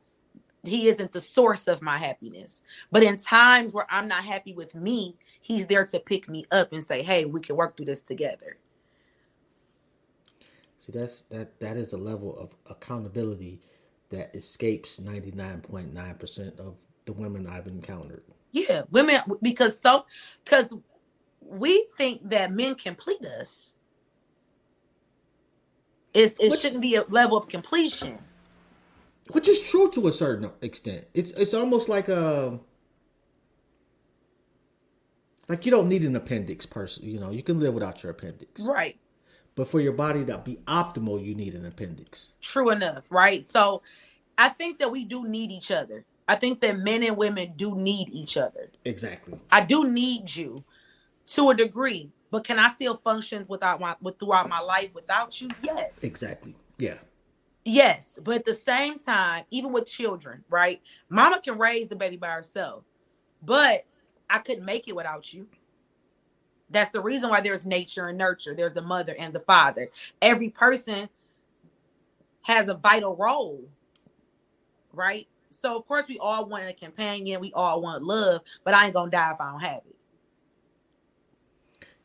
S2: he isn't the source of my happiness. But in times where I'm not happy with me, he's there to pick me up and say, "Hey, we can work through this together."
S1: See, that's that that is a level of accountability that escapes 99.9% of the women I've encountered.
S2: Yeah, women because so because we think that men complete us. It's, it which, shouldn't be a level of completion.
S1: Which is true to a certain extent. It's it's almost like a um, like you don't need an appendix person, you know, you can live without your appendix.
S2: Right.
S1: But for your body to be optimal, you need an appendix.
S2: True enough, right? So I think that we do need each other. I think that men and women do need each other.
S1: Exactly.
S2: I do need you to a degree, but can I still function without my with throughout my life without you? Yes.
S1: Exactly. Yeah.
S2: Yes, but at the same time, even with children, right? Mama can raise the baby by herself, but I couldn't make it without you. That's the reason why there's nature and nurture. There's the mother and the father. Every person has a vital role, right? So of course we all want a companion, we all want love, but I ain't gonna die if I don't have it.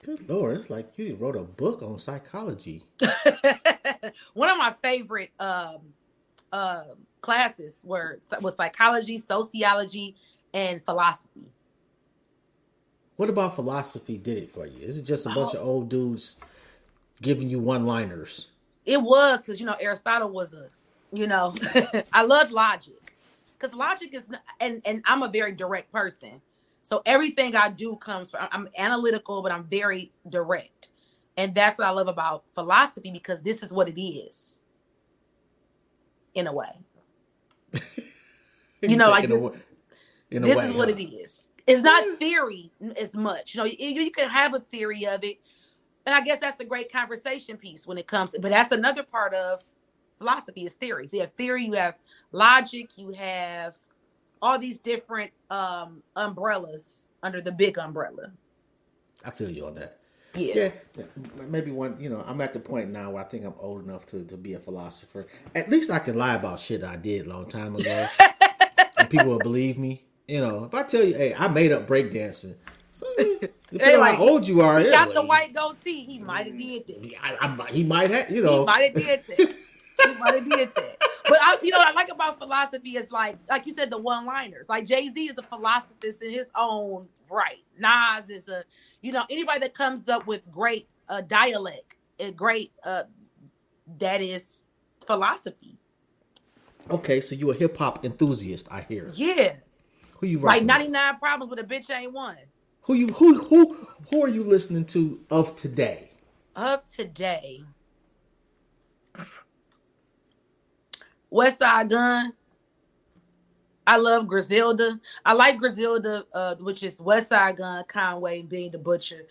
S1: Good lord, it's like you wrote a book on psychology.
S2: One of my favorite um, uh, classes were was psychology, sociology, and philosophy.
S1: What about philosophy did it for you? Is it just a bunch oh. of old dudes giving you one liners?
S2: It was because you know Aristotle was a, you know, I love logic because logic is and and I'm a very direct person. So everything I do comes from I'm analytical, but I'm very direct. And that's what I love about philosophy because this is what it is. In a way. you know, like this, this way, is what it is. It's not theory as much. You know, you, you can have a theory of it. And I guess that's a great conversation piece when it comes, but that's another part of philosophy is theory. So you have theory, you have logic, you have all these different um umbrellas under the big umbrella.
S1: I feel you on that.
S2: Yeah.
S1: yeah. Maybe one, you know, I'm at the point now where I think I'm old enough to, to be a philosopher. At least I can lie about shit I did a long time ago. and people will believe me. You know, if I tell you, hey, I made up breakdancing. So, depending like, how old you are,
S2: he got the white goatee. He might have did that.
S1: I, I, he might have, you know.
S2: He might have did that. he might have did that. But I, you know, what I like about philosophy is like, like you said, the one-liners. Like Jay Z is a philosophist in his own right. Nas is a, you know, anybody that comes up with great uh, dialect, a great uh, that is philosophy.
S1: Okay, so you a hip hop enthusiast, I hear.
S2: Yeah.
S1: Who you
S2: like? Ninety nine problems with a bitch ain't one.
S1: Who you who who who are you listening to of today?
S2: Of today. Westside Gunn. I love Griselda. I like Griselda, uh, which is Westside Gunn, Conway, Benny the Butcher,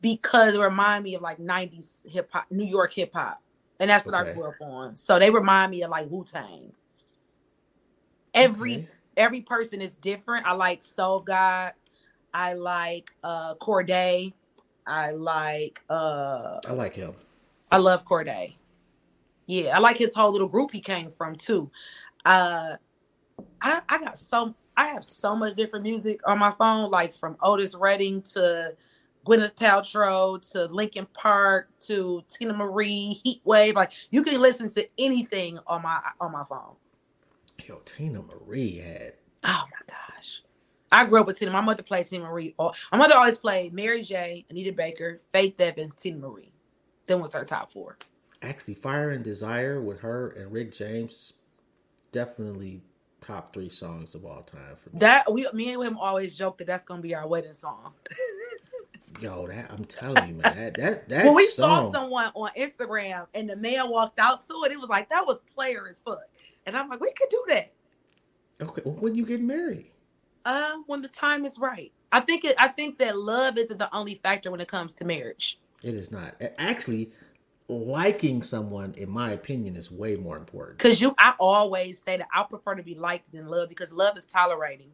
S2: because it remind me of like 90s hip hop, New York hip hop. And that's what okay. I grew up on. So they remind me of like Wu Tang. Every okay. every person is different. I like Stove God. I like uh Cordae. I like uh
S1: I like him.
S2: I love Cordae. Yeah, I like his whole little group he came from too. Uh I I got so I have so much different music on my phone, like from Otis Redding to Gwyneth Paltrow to Linkin Park to Teena Marie, Heatwave. Like you can listen to anything on my on my phone.
S1: Yo, Teena Marie had.
S2: Oh my gosh. I grew up with Tina. My mother played Teena Marie. My mother always played Mary J, Anita Baker, Faith Evans, Teena Marie. Then was her top four
S1: actually Fire and Desire with her and Rick James definitely top three songs of all time for me.
S2: That we me and him always joke that that's gonna be our wedding song.
S1: Yo, that I'm telling you, man, that that that
S2: when we
S1: song,
S2: saw someone on Instagram and the man walked out to it, it was like that was player as fuck. And I'm like, we could do that.
S1: Okay, well, when you get married,
S2: Uh, when the time is right. I think it. I think that love isn't the only factor when it comes to marriage.
S1: it is not. Actually, liking someone, in my opinion, is way more important.
S2: Cause you, I always say that I prefer to be liked than loved because love is tolerating,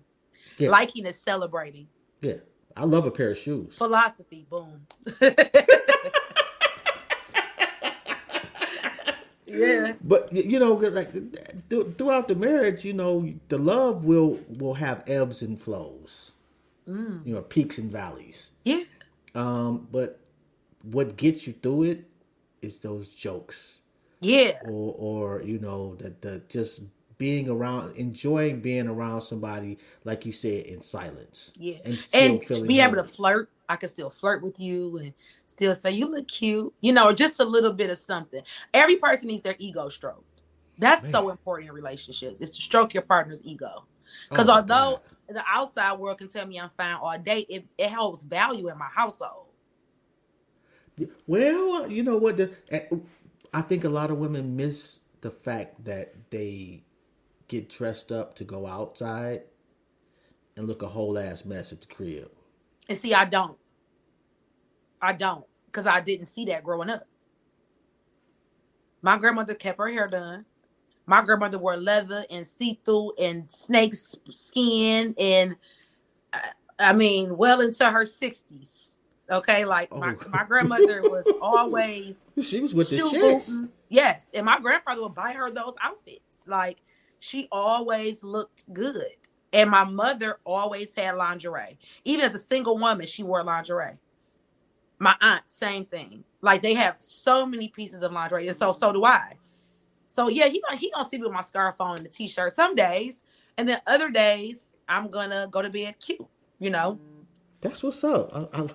S1: Yeah.
S2: liking is celebrating.
S1: Yeah, I love a pair of shoes.
S2: Philosophy, boom. yeah,
S1: But you know, like th- throughout the marriage, you know, the love will will have ebbs and flows.
S2: Mm.
S1: You know, peaks and valleys.
S2: yeah,
S1: Um, but what gets you through it is those jokes,
S2: yeah.
S1: or or you know, that the just being around, enjoying being around somebody, like you said, in silence.
S2: Yeah.
S1: and still
S2: and be able to flirt i can still flirt with you and still say you look cute you know just a little bit of something every person needs their ego stroked that's so important in relationships It's to stroke your partner's ego oh, because
S1: Oh
S2: although
S1: God.
S2: the outside world can tell me i'm fine all day it, it holds value in my household
S1: Well, you know what? The, eh, I think a lot of women miss the fact that they get dressed up to go outside and look a whole ass mess at the crib.
S2: and see i don't i don't because i didn't see that growing up my grandmother kept her hair done my grandmother wore leather and see-through and snake skin and I- i mean well into her 60s okay? Like my,
S1: Oh.
S2: my grandmother was always
S1: She was with the shits.
S2: yes and my grandfather would buy her those outfits. Like she always looked good. And my mother always had lingerie. Even as a single woman she wore lingerie. My aunt same thing. Like they have so many pieces of lingerie and so so do i. So yeah he gonna he gonna see me with my scarf on and the t-shirt some days. And then other days i'm gonna go to bed cute you know
S1: That's what's up. I, I,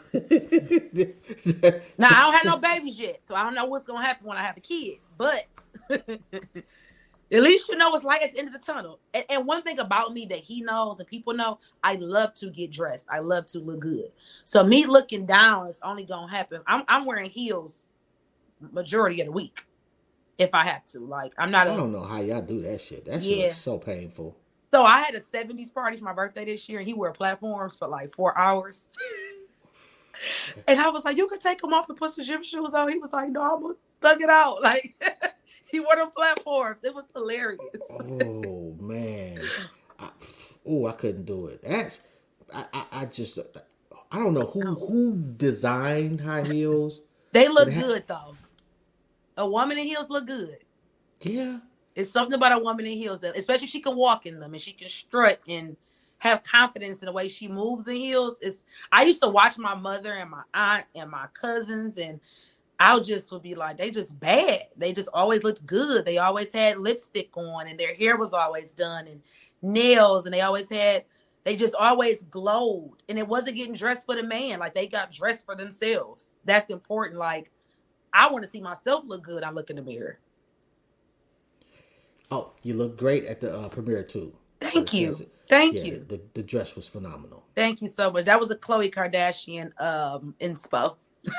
S2: now i don't have no babies yet so i don't know what's gonna happen when i have a kid but at least you know what's like at the end of the tunnel and, and one thing about me that he knows and people know i love to get dressed i love to look good so me looking down is only gonna happen i'm, I'm wearing heels majority of the week if i have to like i'm not
S1: I
S2: a,
S1: don't know how y'all do that shit. That
S2: Yeah.
S1: shit is so painful.
S2: So i had a 70s party for my birthday this year and he wore platforms for like four hours and i was like you can take them off and put some gym shoes on he was like no i'm gonna thug it out like he wore them platforms it was hilarious
S1: Oh man. Oh, I couldn't do it. That's I, I, I just I don't know who who designed high heels.
S2: They look
S1: it ha-
S2: good though. A woman in heels look good.
S1: Yeah.
S2: It's something about a woman in heels that, especially if she can walk in them and she can strut and have confidence in the way she moves in heels. It's I used to watch my mother and my aunt and my cousins, and I just would be like, they just bad. They just always looked good. They always had lipstick on, and their hair was always done, and nails, and they always had. They just always glowed, and it wasn't getting dressed for the man. Like they got dressed for themselves. That's important. Like I want to see myself look good. I look in the mirror.
S1: Oh, you look great at the uh, premiere too.
S2: Thank you. Thank
S1: yeah,
S2: you.
S1: The, the dress was phenomenal.
S2: Thank you so much. That was a Khloe Kardashian um inspo.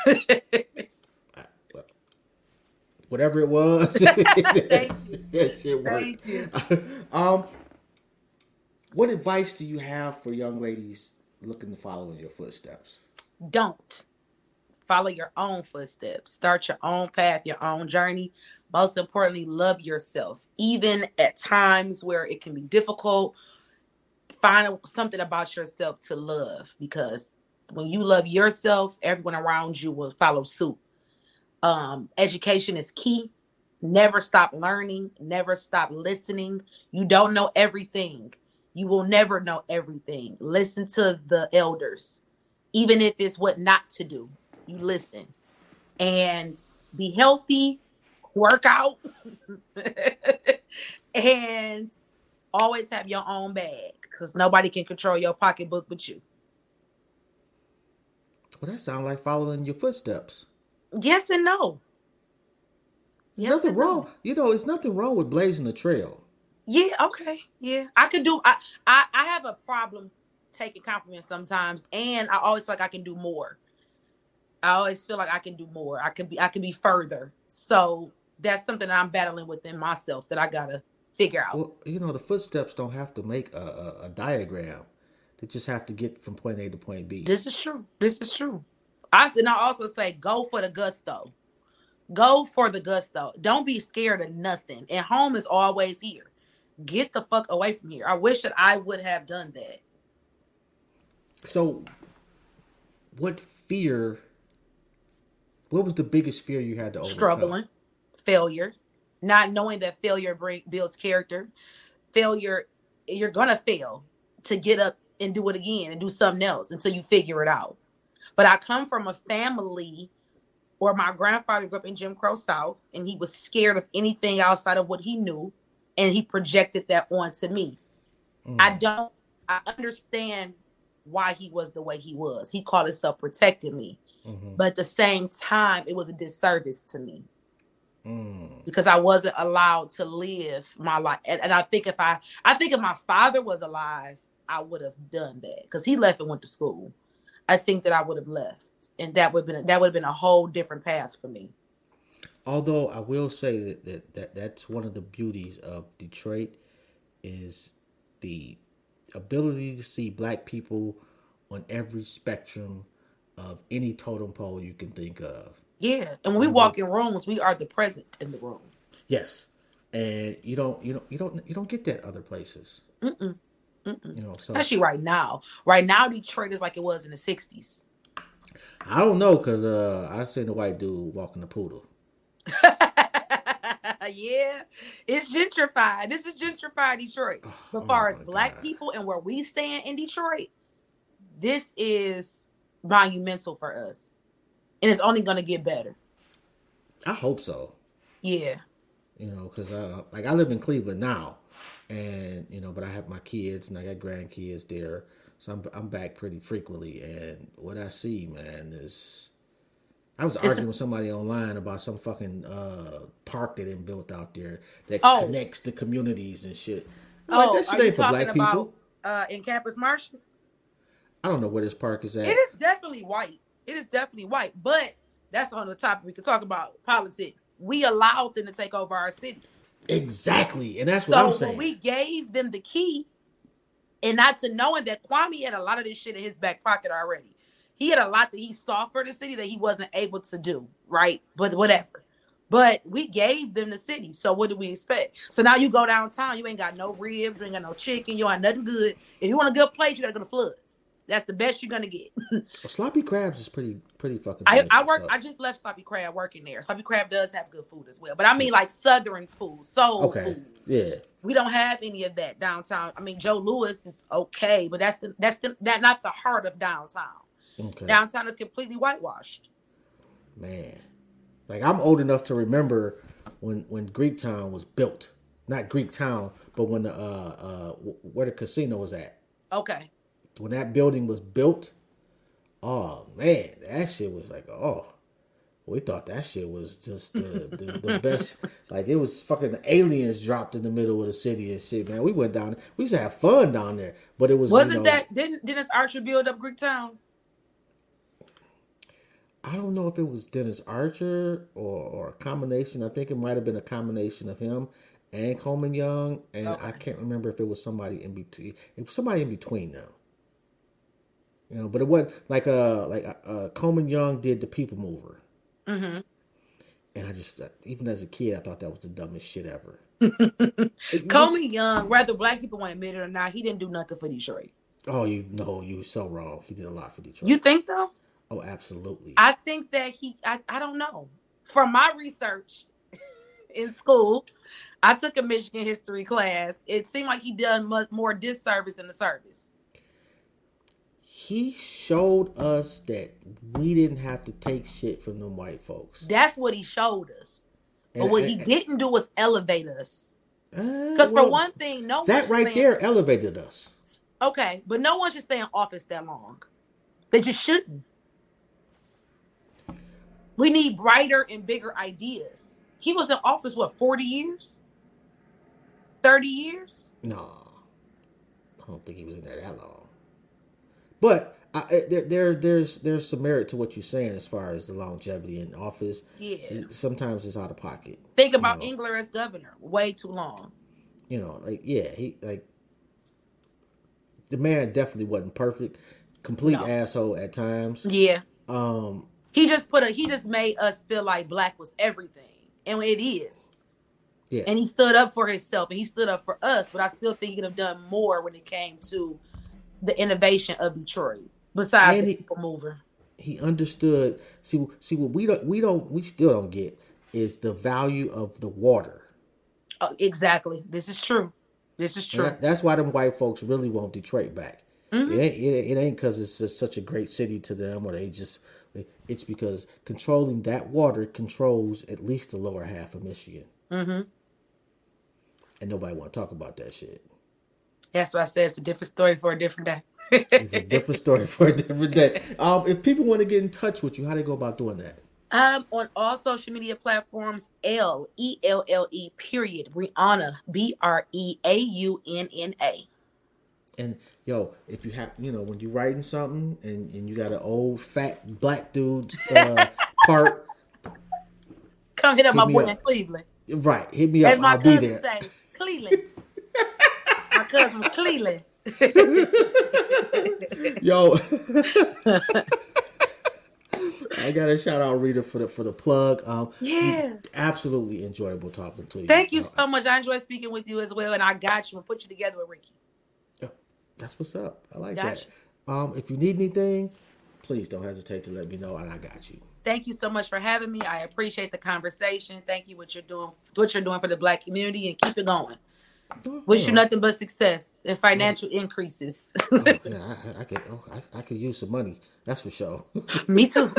S1: Whatever it was,
S2: Thank you.
S1: that shit worked.
S2: Thank you.
S1: um, what advice do you have for young ladies looking to follow in your footsteps?
S2: Don't follow your own footsteps. Start your own path, your own journey. Most importantly, love yourself. Even at times where it can be difficult, find something about yourself to love because when you love yourself, everyone around you will follow suit. Um, education is key. Never stop learning, never stop listening. You don't know everything. You will never know everything. Listen to the elders, even if it's what not to do. You listen and be healthy, work out, and always have your own bag because nobody can control your pocketbook but you.
S1: Well, that sounds like following your footsteps.
S2: Yes and no.
S1: There's nothing wrong. You know, it's nothing wrong with blazing the trail.
S2: Yeah, okay. Yeah. I could do I I, I have a problem taking compliments sometimes and I always feel like I can do more. I always feel like I can do more. I can be I can be further. So that's something that I'm battling within myself that I gotta figure out.
S1: Well, you know, the footsteps don't have to make a, a, a diagram. They just have to get from point A to point B.
S2: This is true. This is true. I and I also say go for the gusto. Go for the gusto. Don't be scared of nothing. And home is always here. Get the fuck away from here. I wish that I would have done that.
S1: So, what fear? What was the biggest fear you had to overcome?
S2: Struggling, failure, not knowing that failure bring, builds character. Failure, you're gonna fail to get up and do it again and do something else until you figure it out. But I come from a family or my grandfather grew up in Jim Crow South and he was scared of anything outside of what he knew and he projected that onto me. Mm. I don't I understand why he was the way he was. He called himself protecting me. Mm-hmm. But at the same time, it was a disservice to me. Mm. Because I wasn't allowed to live my life. And, and I think if I I think if my father was alive, I would have done that. Because he left and went to school. I think that I would have left, and that would have been that would have been a whole different path for me.
S1: Although I will say that, that, that that's one of the beauties of Detroit is the ability to see black people on every spectrum of any totem pole you can think of.
S2: Yeah, and when we walk in rooms, we are the present in the room.
S1: Yes, and you don't, you don't, you don't, you don't get that other places.
S2: Mm-mm. Mm-mm. You know, so especially right now. Right now, Detroit is like it was in the '60s.
S1: I don't know because uh, I seen the white dude walking the poodle.
S2: yeah, it's gentrified. This is gentrified Detroit. Oh, but oh far as black God. people and where we stand in Detroit, this is monumental for us, and it's only going to get better.
S1: I hope so.
S2: Yeah.
S1: You know, because uh, like I live in Cleveland now, and you know, but I have my kids and I got grandkids there, so I'm I'm back pretty frequently. And what I see, man, is I was it's arguing with somebody online about some fucking uh, park that they built out there that oh. connects the communities and shit.
S2: oh, like, that shit ain't for black about, people. Uh, in Campus Martius.
S1: I don't know where this park is at.
S2: It is definitely white. It is definitely white, but that's on the topic. We could talk about politics. We allowed them to take over our city.
S1: Exactly, and that's what so I'm saying.
S2: we gave them the key, and not to knowing that Kwame had a lot of this shit in his back pocket already. He had a lot that he saw for the city that he wasn't able to do, right? But whatever. But we gave them the city. So what do we expect? So now you go downtown, you ain't got no ribs, you ain't got no chicken, you ain't nothing good. If you want a good place, you gotta go to Flood. That's the best you're gonna get.
S1: well, sloppy crabs is pretty pretty fucking.
S2: I, I work. Stuff. I just left sloppy crab working there. Sloppy crab does have good food as well, but I mean like southern food, soul okay. food.
S1: Yeah.
S2: We don't have any of that downtown. I mean, Joe Louis is okay, but that's the that's the that not the heart of downtown. Okay. Downtown is completely whitewashed.
S1: Man, like I'm old enough to remember when when Greektown was built. Not Greektown, but when the uh uh where the casino was at.
S2: Okay
S1: when that building was built, oh man, that shit was like, oh, we thought that shit was just the, the, the, best. Like it was fucking aliens dropped in the middle of the city and shit, man. We went down. We used to have fun down there, but it was
S2: wasn't you know, that didn't Dennis Archer build up Greektown?
S1: I don't know if it was Dennis Archer or, or a combination. I think it might have been a combination of him and Coleman Young, and okay. I can't remember if it was somebody in between. It was somebody in between them. You know, but it wasn't like uh like uh, uh Coleman Young did the People Mover. Mm-hmm. And I just, uh, even as a kid, I thought that was the dumbest shit ever.
S2: Coleman Young, whether black people want to admit it or not, he didn't do nothing for Detroit.
S1: Oh, you know, you were so wrong. He did a lot for Detroit.
S2: You think though?
S1: Oh, absolutely.
S2: I think that he. I, I don't know. From my research in school, I took a Michigan history class. It seemed like he done much more disservice than the service
S1: he showed us that we didn't have to take shit from them white folks.
S2: That's what he showed us. And, but what and, he didn't do was elevate us. Because uh, well, for one thing, no
S1: that right there elevated us.
S2: Okay, but no one should stay in office that long. They just shouldn't. We need brighter and bigger ideas. he was in office what 40 years 30 years
S1: No, I don't think he was in there that long. But I, I- there, there, there's there's some merit to what you're saying as far as the longevity in office.
S2: yeah
S1: Sometimes it's out of pocket.
S2: think about engler as governor way too long
S1: You know, like yeah, he like the man definitely wasn't perfect. Complete
S2: No.
S1: asshole at times.
S2: yeah
S1: Um,
S2: he just put a he just made us feel like black was everything and it is
S1: yeah,
S2: and he stood up for himself and he stood up for us but i still think he could have done more when it came to the innovation of detroit besides
S1: And
S2: people mover
S1: he understood. See, see what we don't, we don't, we still don't get is the value of the water.
S2: Uh, exactly this is true this is true
S1: that- that's why them white folks really want Detroit back.
S2: Mhm.
S1: It ain't it, it ain't because it's just such a great city to them, or they just. It's because controlling that water controls at least the lower half of Michigan,
S2: hmm
S1: and nobody want to talk about that shit.
S2: That's why i said it's a different story for a different day
S1: It's a different story for a different day. Um, if people want to get in touch with you, how they go about doing that?
S2: Um, on all social media platforms, L E L L E period Breaunna B R E A U N N A.
S1: And yo, if you have, you know, when you writing something and, and you got an old fat black dude uh, part,
S2: Come hit up
S1: Hit
S2: my boy
S1: up.
S2: in Cleveland.
S1: right? Hit me up.
S2: As my
S1: I'll be
S2: cousin
S1: there.
S2: say, Cleveland. My cousin from Cleveland.
S1: Yo, I got to shout out Rita for the for the plug. Um,
S2: Yeah.
S1: absolutely enjoyable talking to you.
S2: Thank you
S1: Uh,
S2: so much. I enjoy speaking with you as well, and I got you and put you together with Ricky.
S1: That's what's up. I like
S2: Gotcha.
S1: that. Um, if you need anything, please don't hesitate to let me know, and I got you.
S2: Thank you so much for having me. I appreciate the conversation. Thank you what you're doing, what you're doing for the black community, and keep it going. Wish you nothing but success and financial increases.
S1: Oh, yeah, I, I could. Oh, I, I could use some money. That's for sure.
S2: Me too.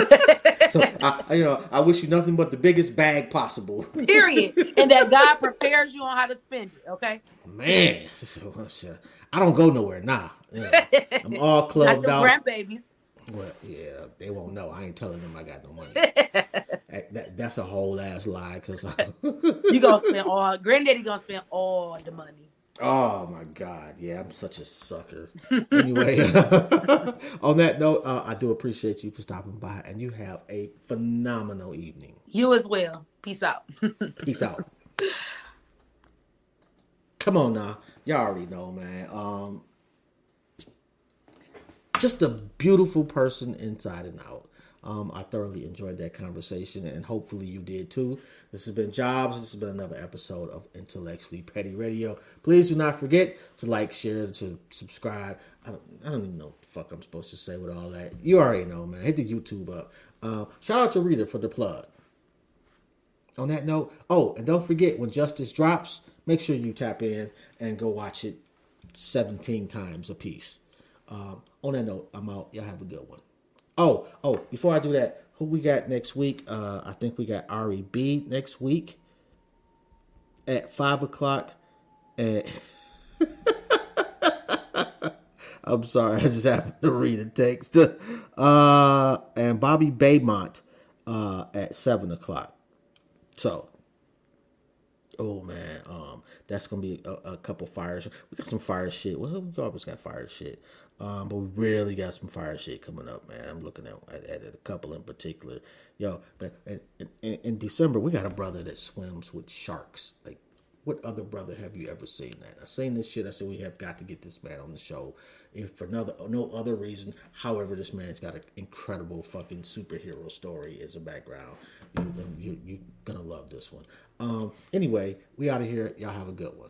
S1: so, I, you know, I wish you nothing but the biggest bag possible.
S2: Period. And that God prepares you on how to spend it. Okay.
S1: Man, so, uh, I don't go nowhere now. Yeah, I'm all clubbed out.
S2: grandbabies.
S1: Well, yeah, they won't know. I ain't telling them I got no money. That- that- that's a whole ass lie. Cause I,
S2: You gonna spend all granddaddy gonna spend all the money.
S1: oh my god, yeah, I'm such a sucker. Anyway, on that note, uh, I do appreciate you for stopping by, and you have a phenomenal evening.
S2: You as well. Peace out.
S1: Peace out. Come on now. Y'all already know, man. Um just a beautiful person inside and out. Um, I thoroughly enjoyed that conversation, and hopefully you did too. This has been Jobs. This has been another episode of Intellectually Petty Radio. Please do not forget to like, share, to subscribe. I don't, I don't even know fuck I'm supposed to say with all that. You already know, man. Hit the YouTube up. Uh, shout out to Rita for the plug on that note, oh, and don't forget when Justice drops, make sure you tap in and go watch it 17 times a piece. Um, on that note, I'm out. Y'all have a good one. Oh, oh, before I do that, who we got next week? Uh, I think we got Ari B next week at 5 o'clock. At I'm sorry, I just happened to read a text. Uh, and Bobby Baymont uh, at 7 o'clock. So, oh man, um, that's gonna be a, a couple fires. We got some fire shit. Well, we always got fire shit. Um, but we really got some fire shit coming up, man. I'm looking at at, at a couple in particular. Yo, but in, in, in December we got a brother that swims with sharks. Like, what other brother have you ever seen that? I've seen this shit. I said we have got to get this man on the show. If for another no other reason, however, this man's got an incredible fucking superhero story as a background. You, you, you're gonna love this one. Um, anyway, we out of here. Y'all have a good one.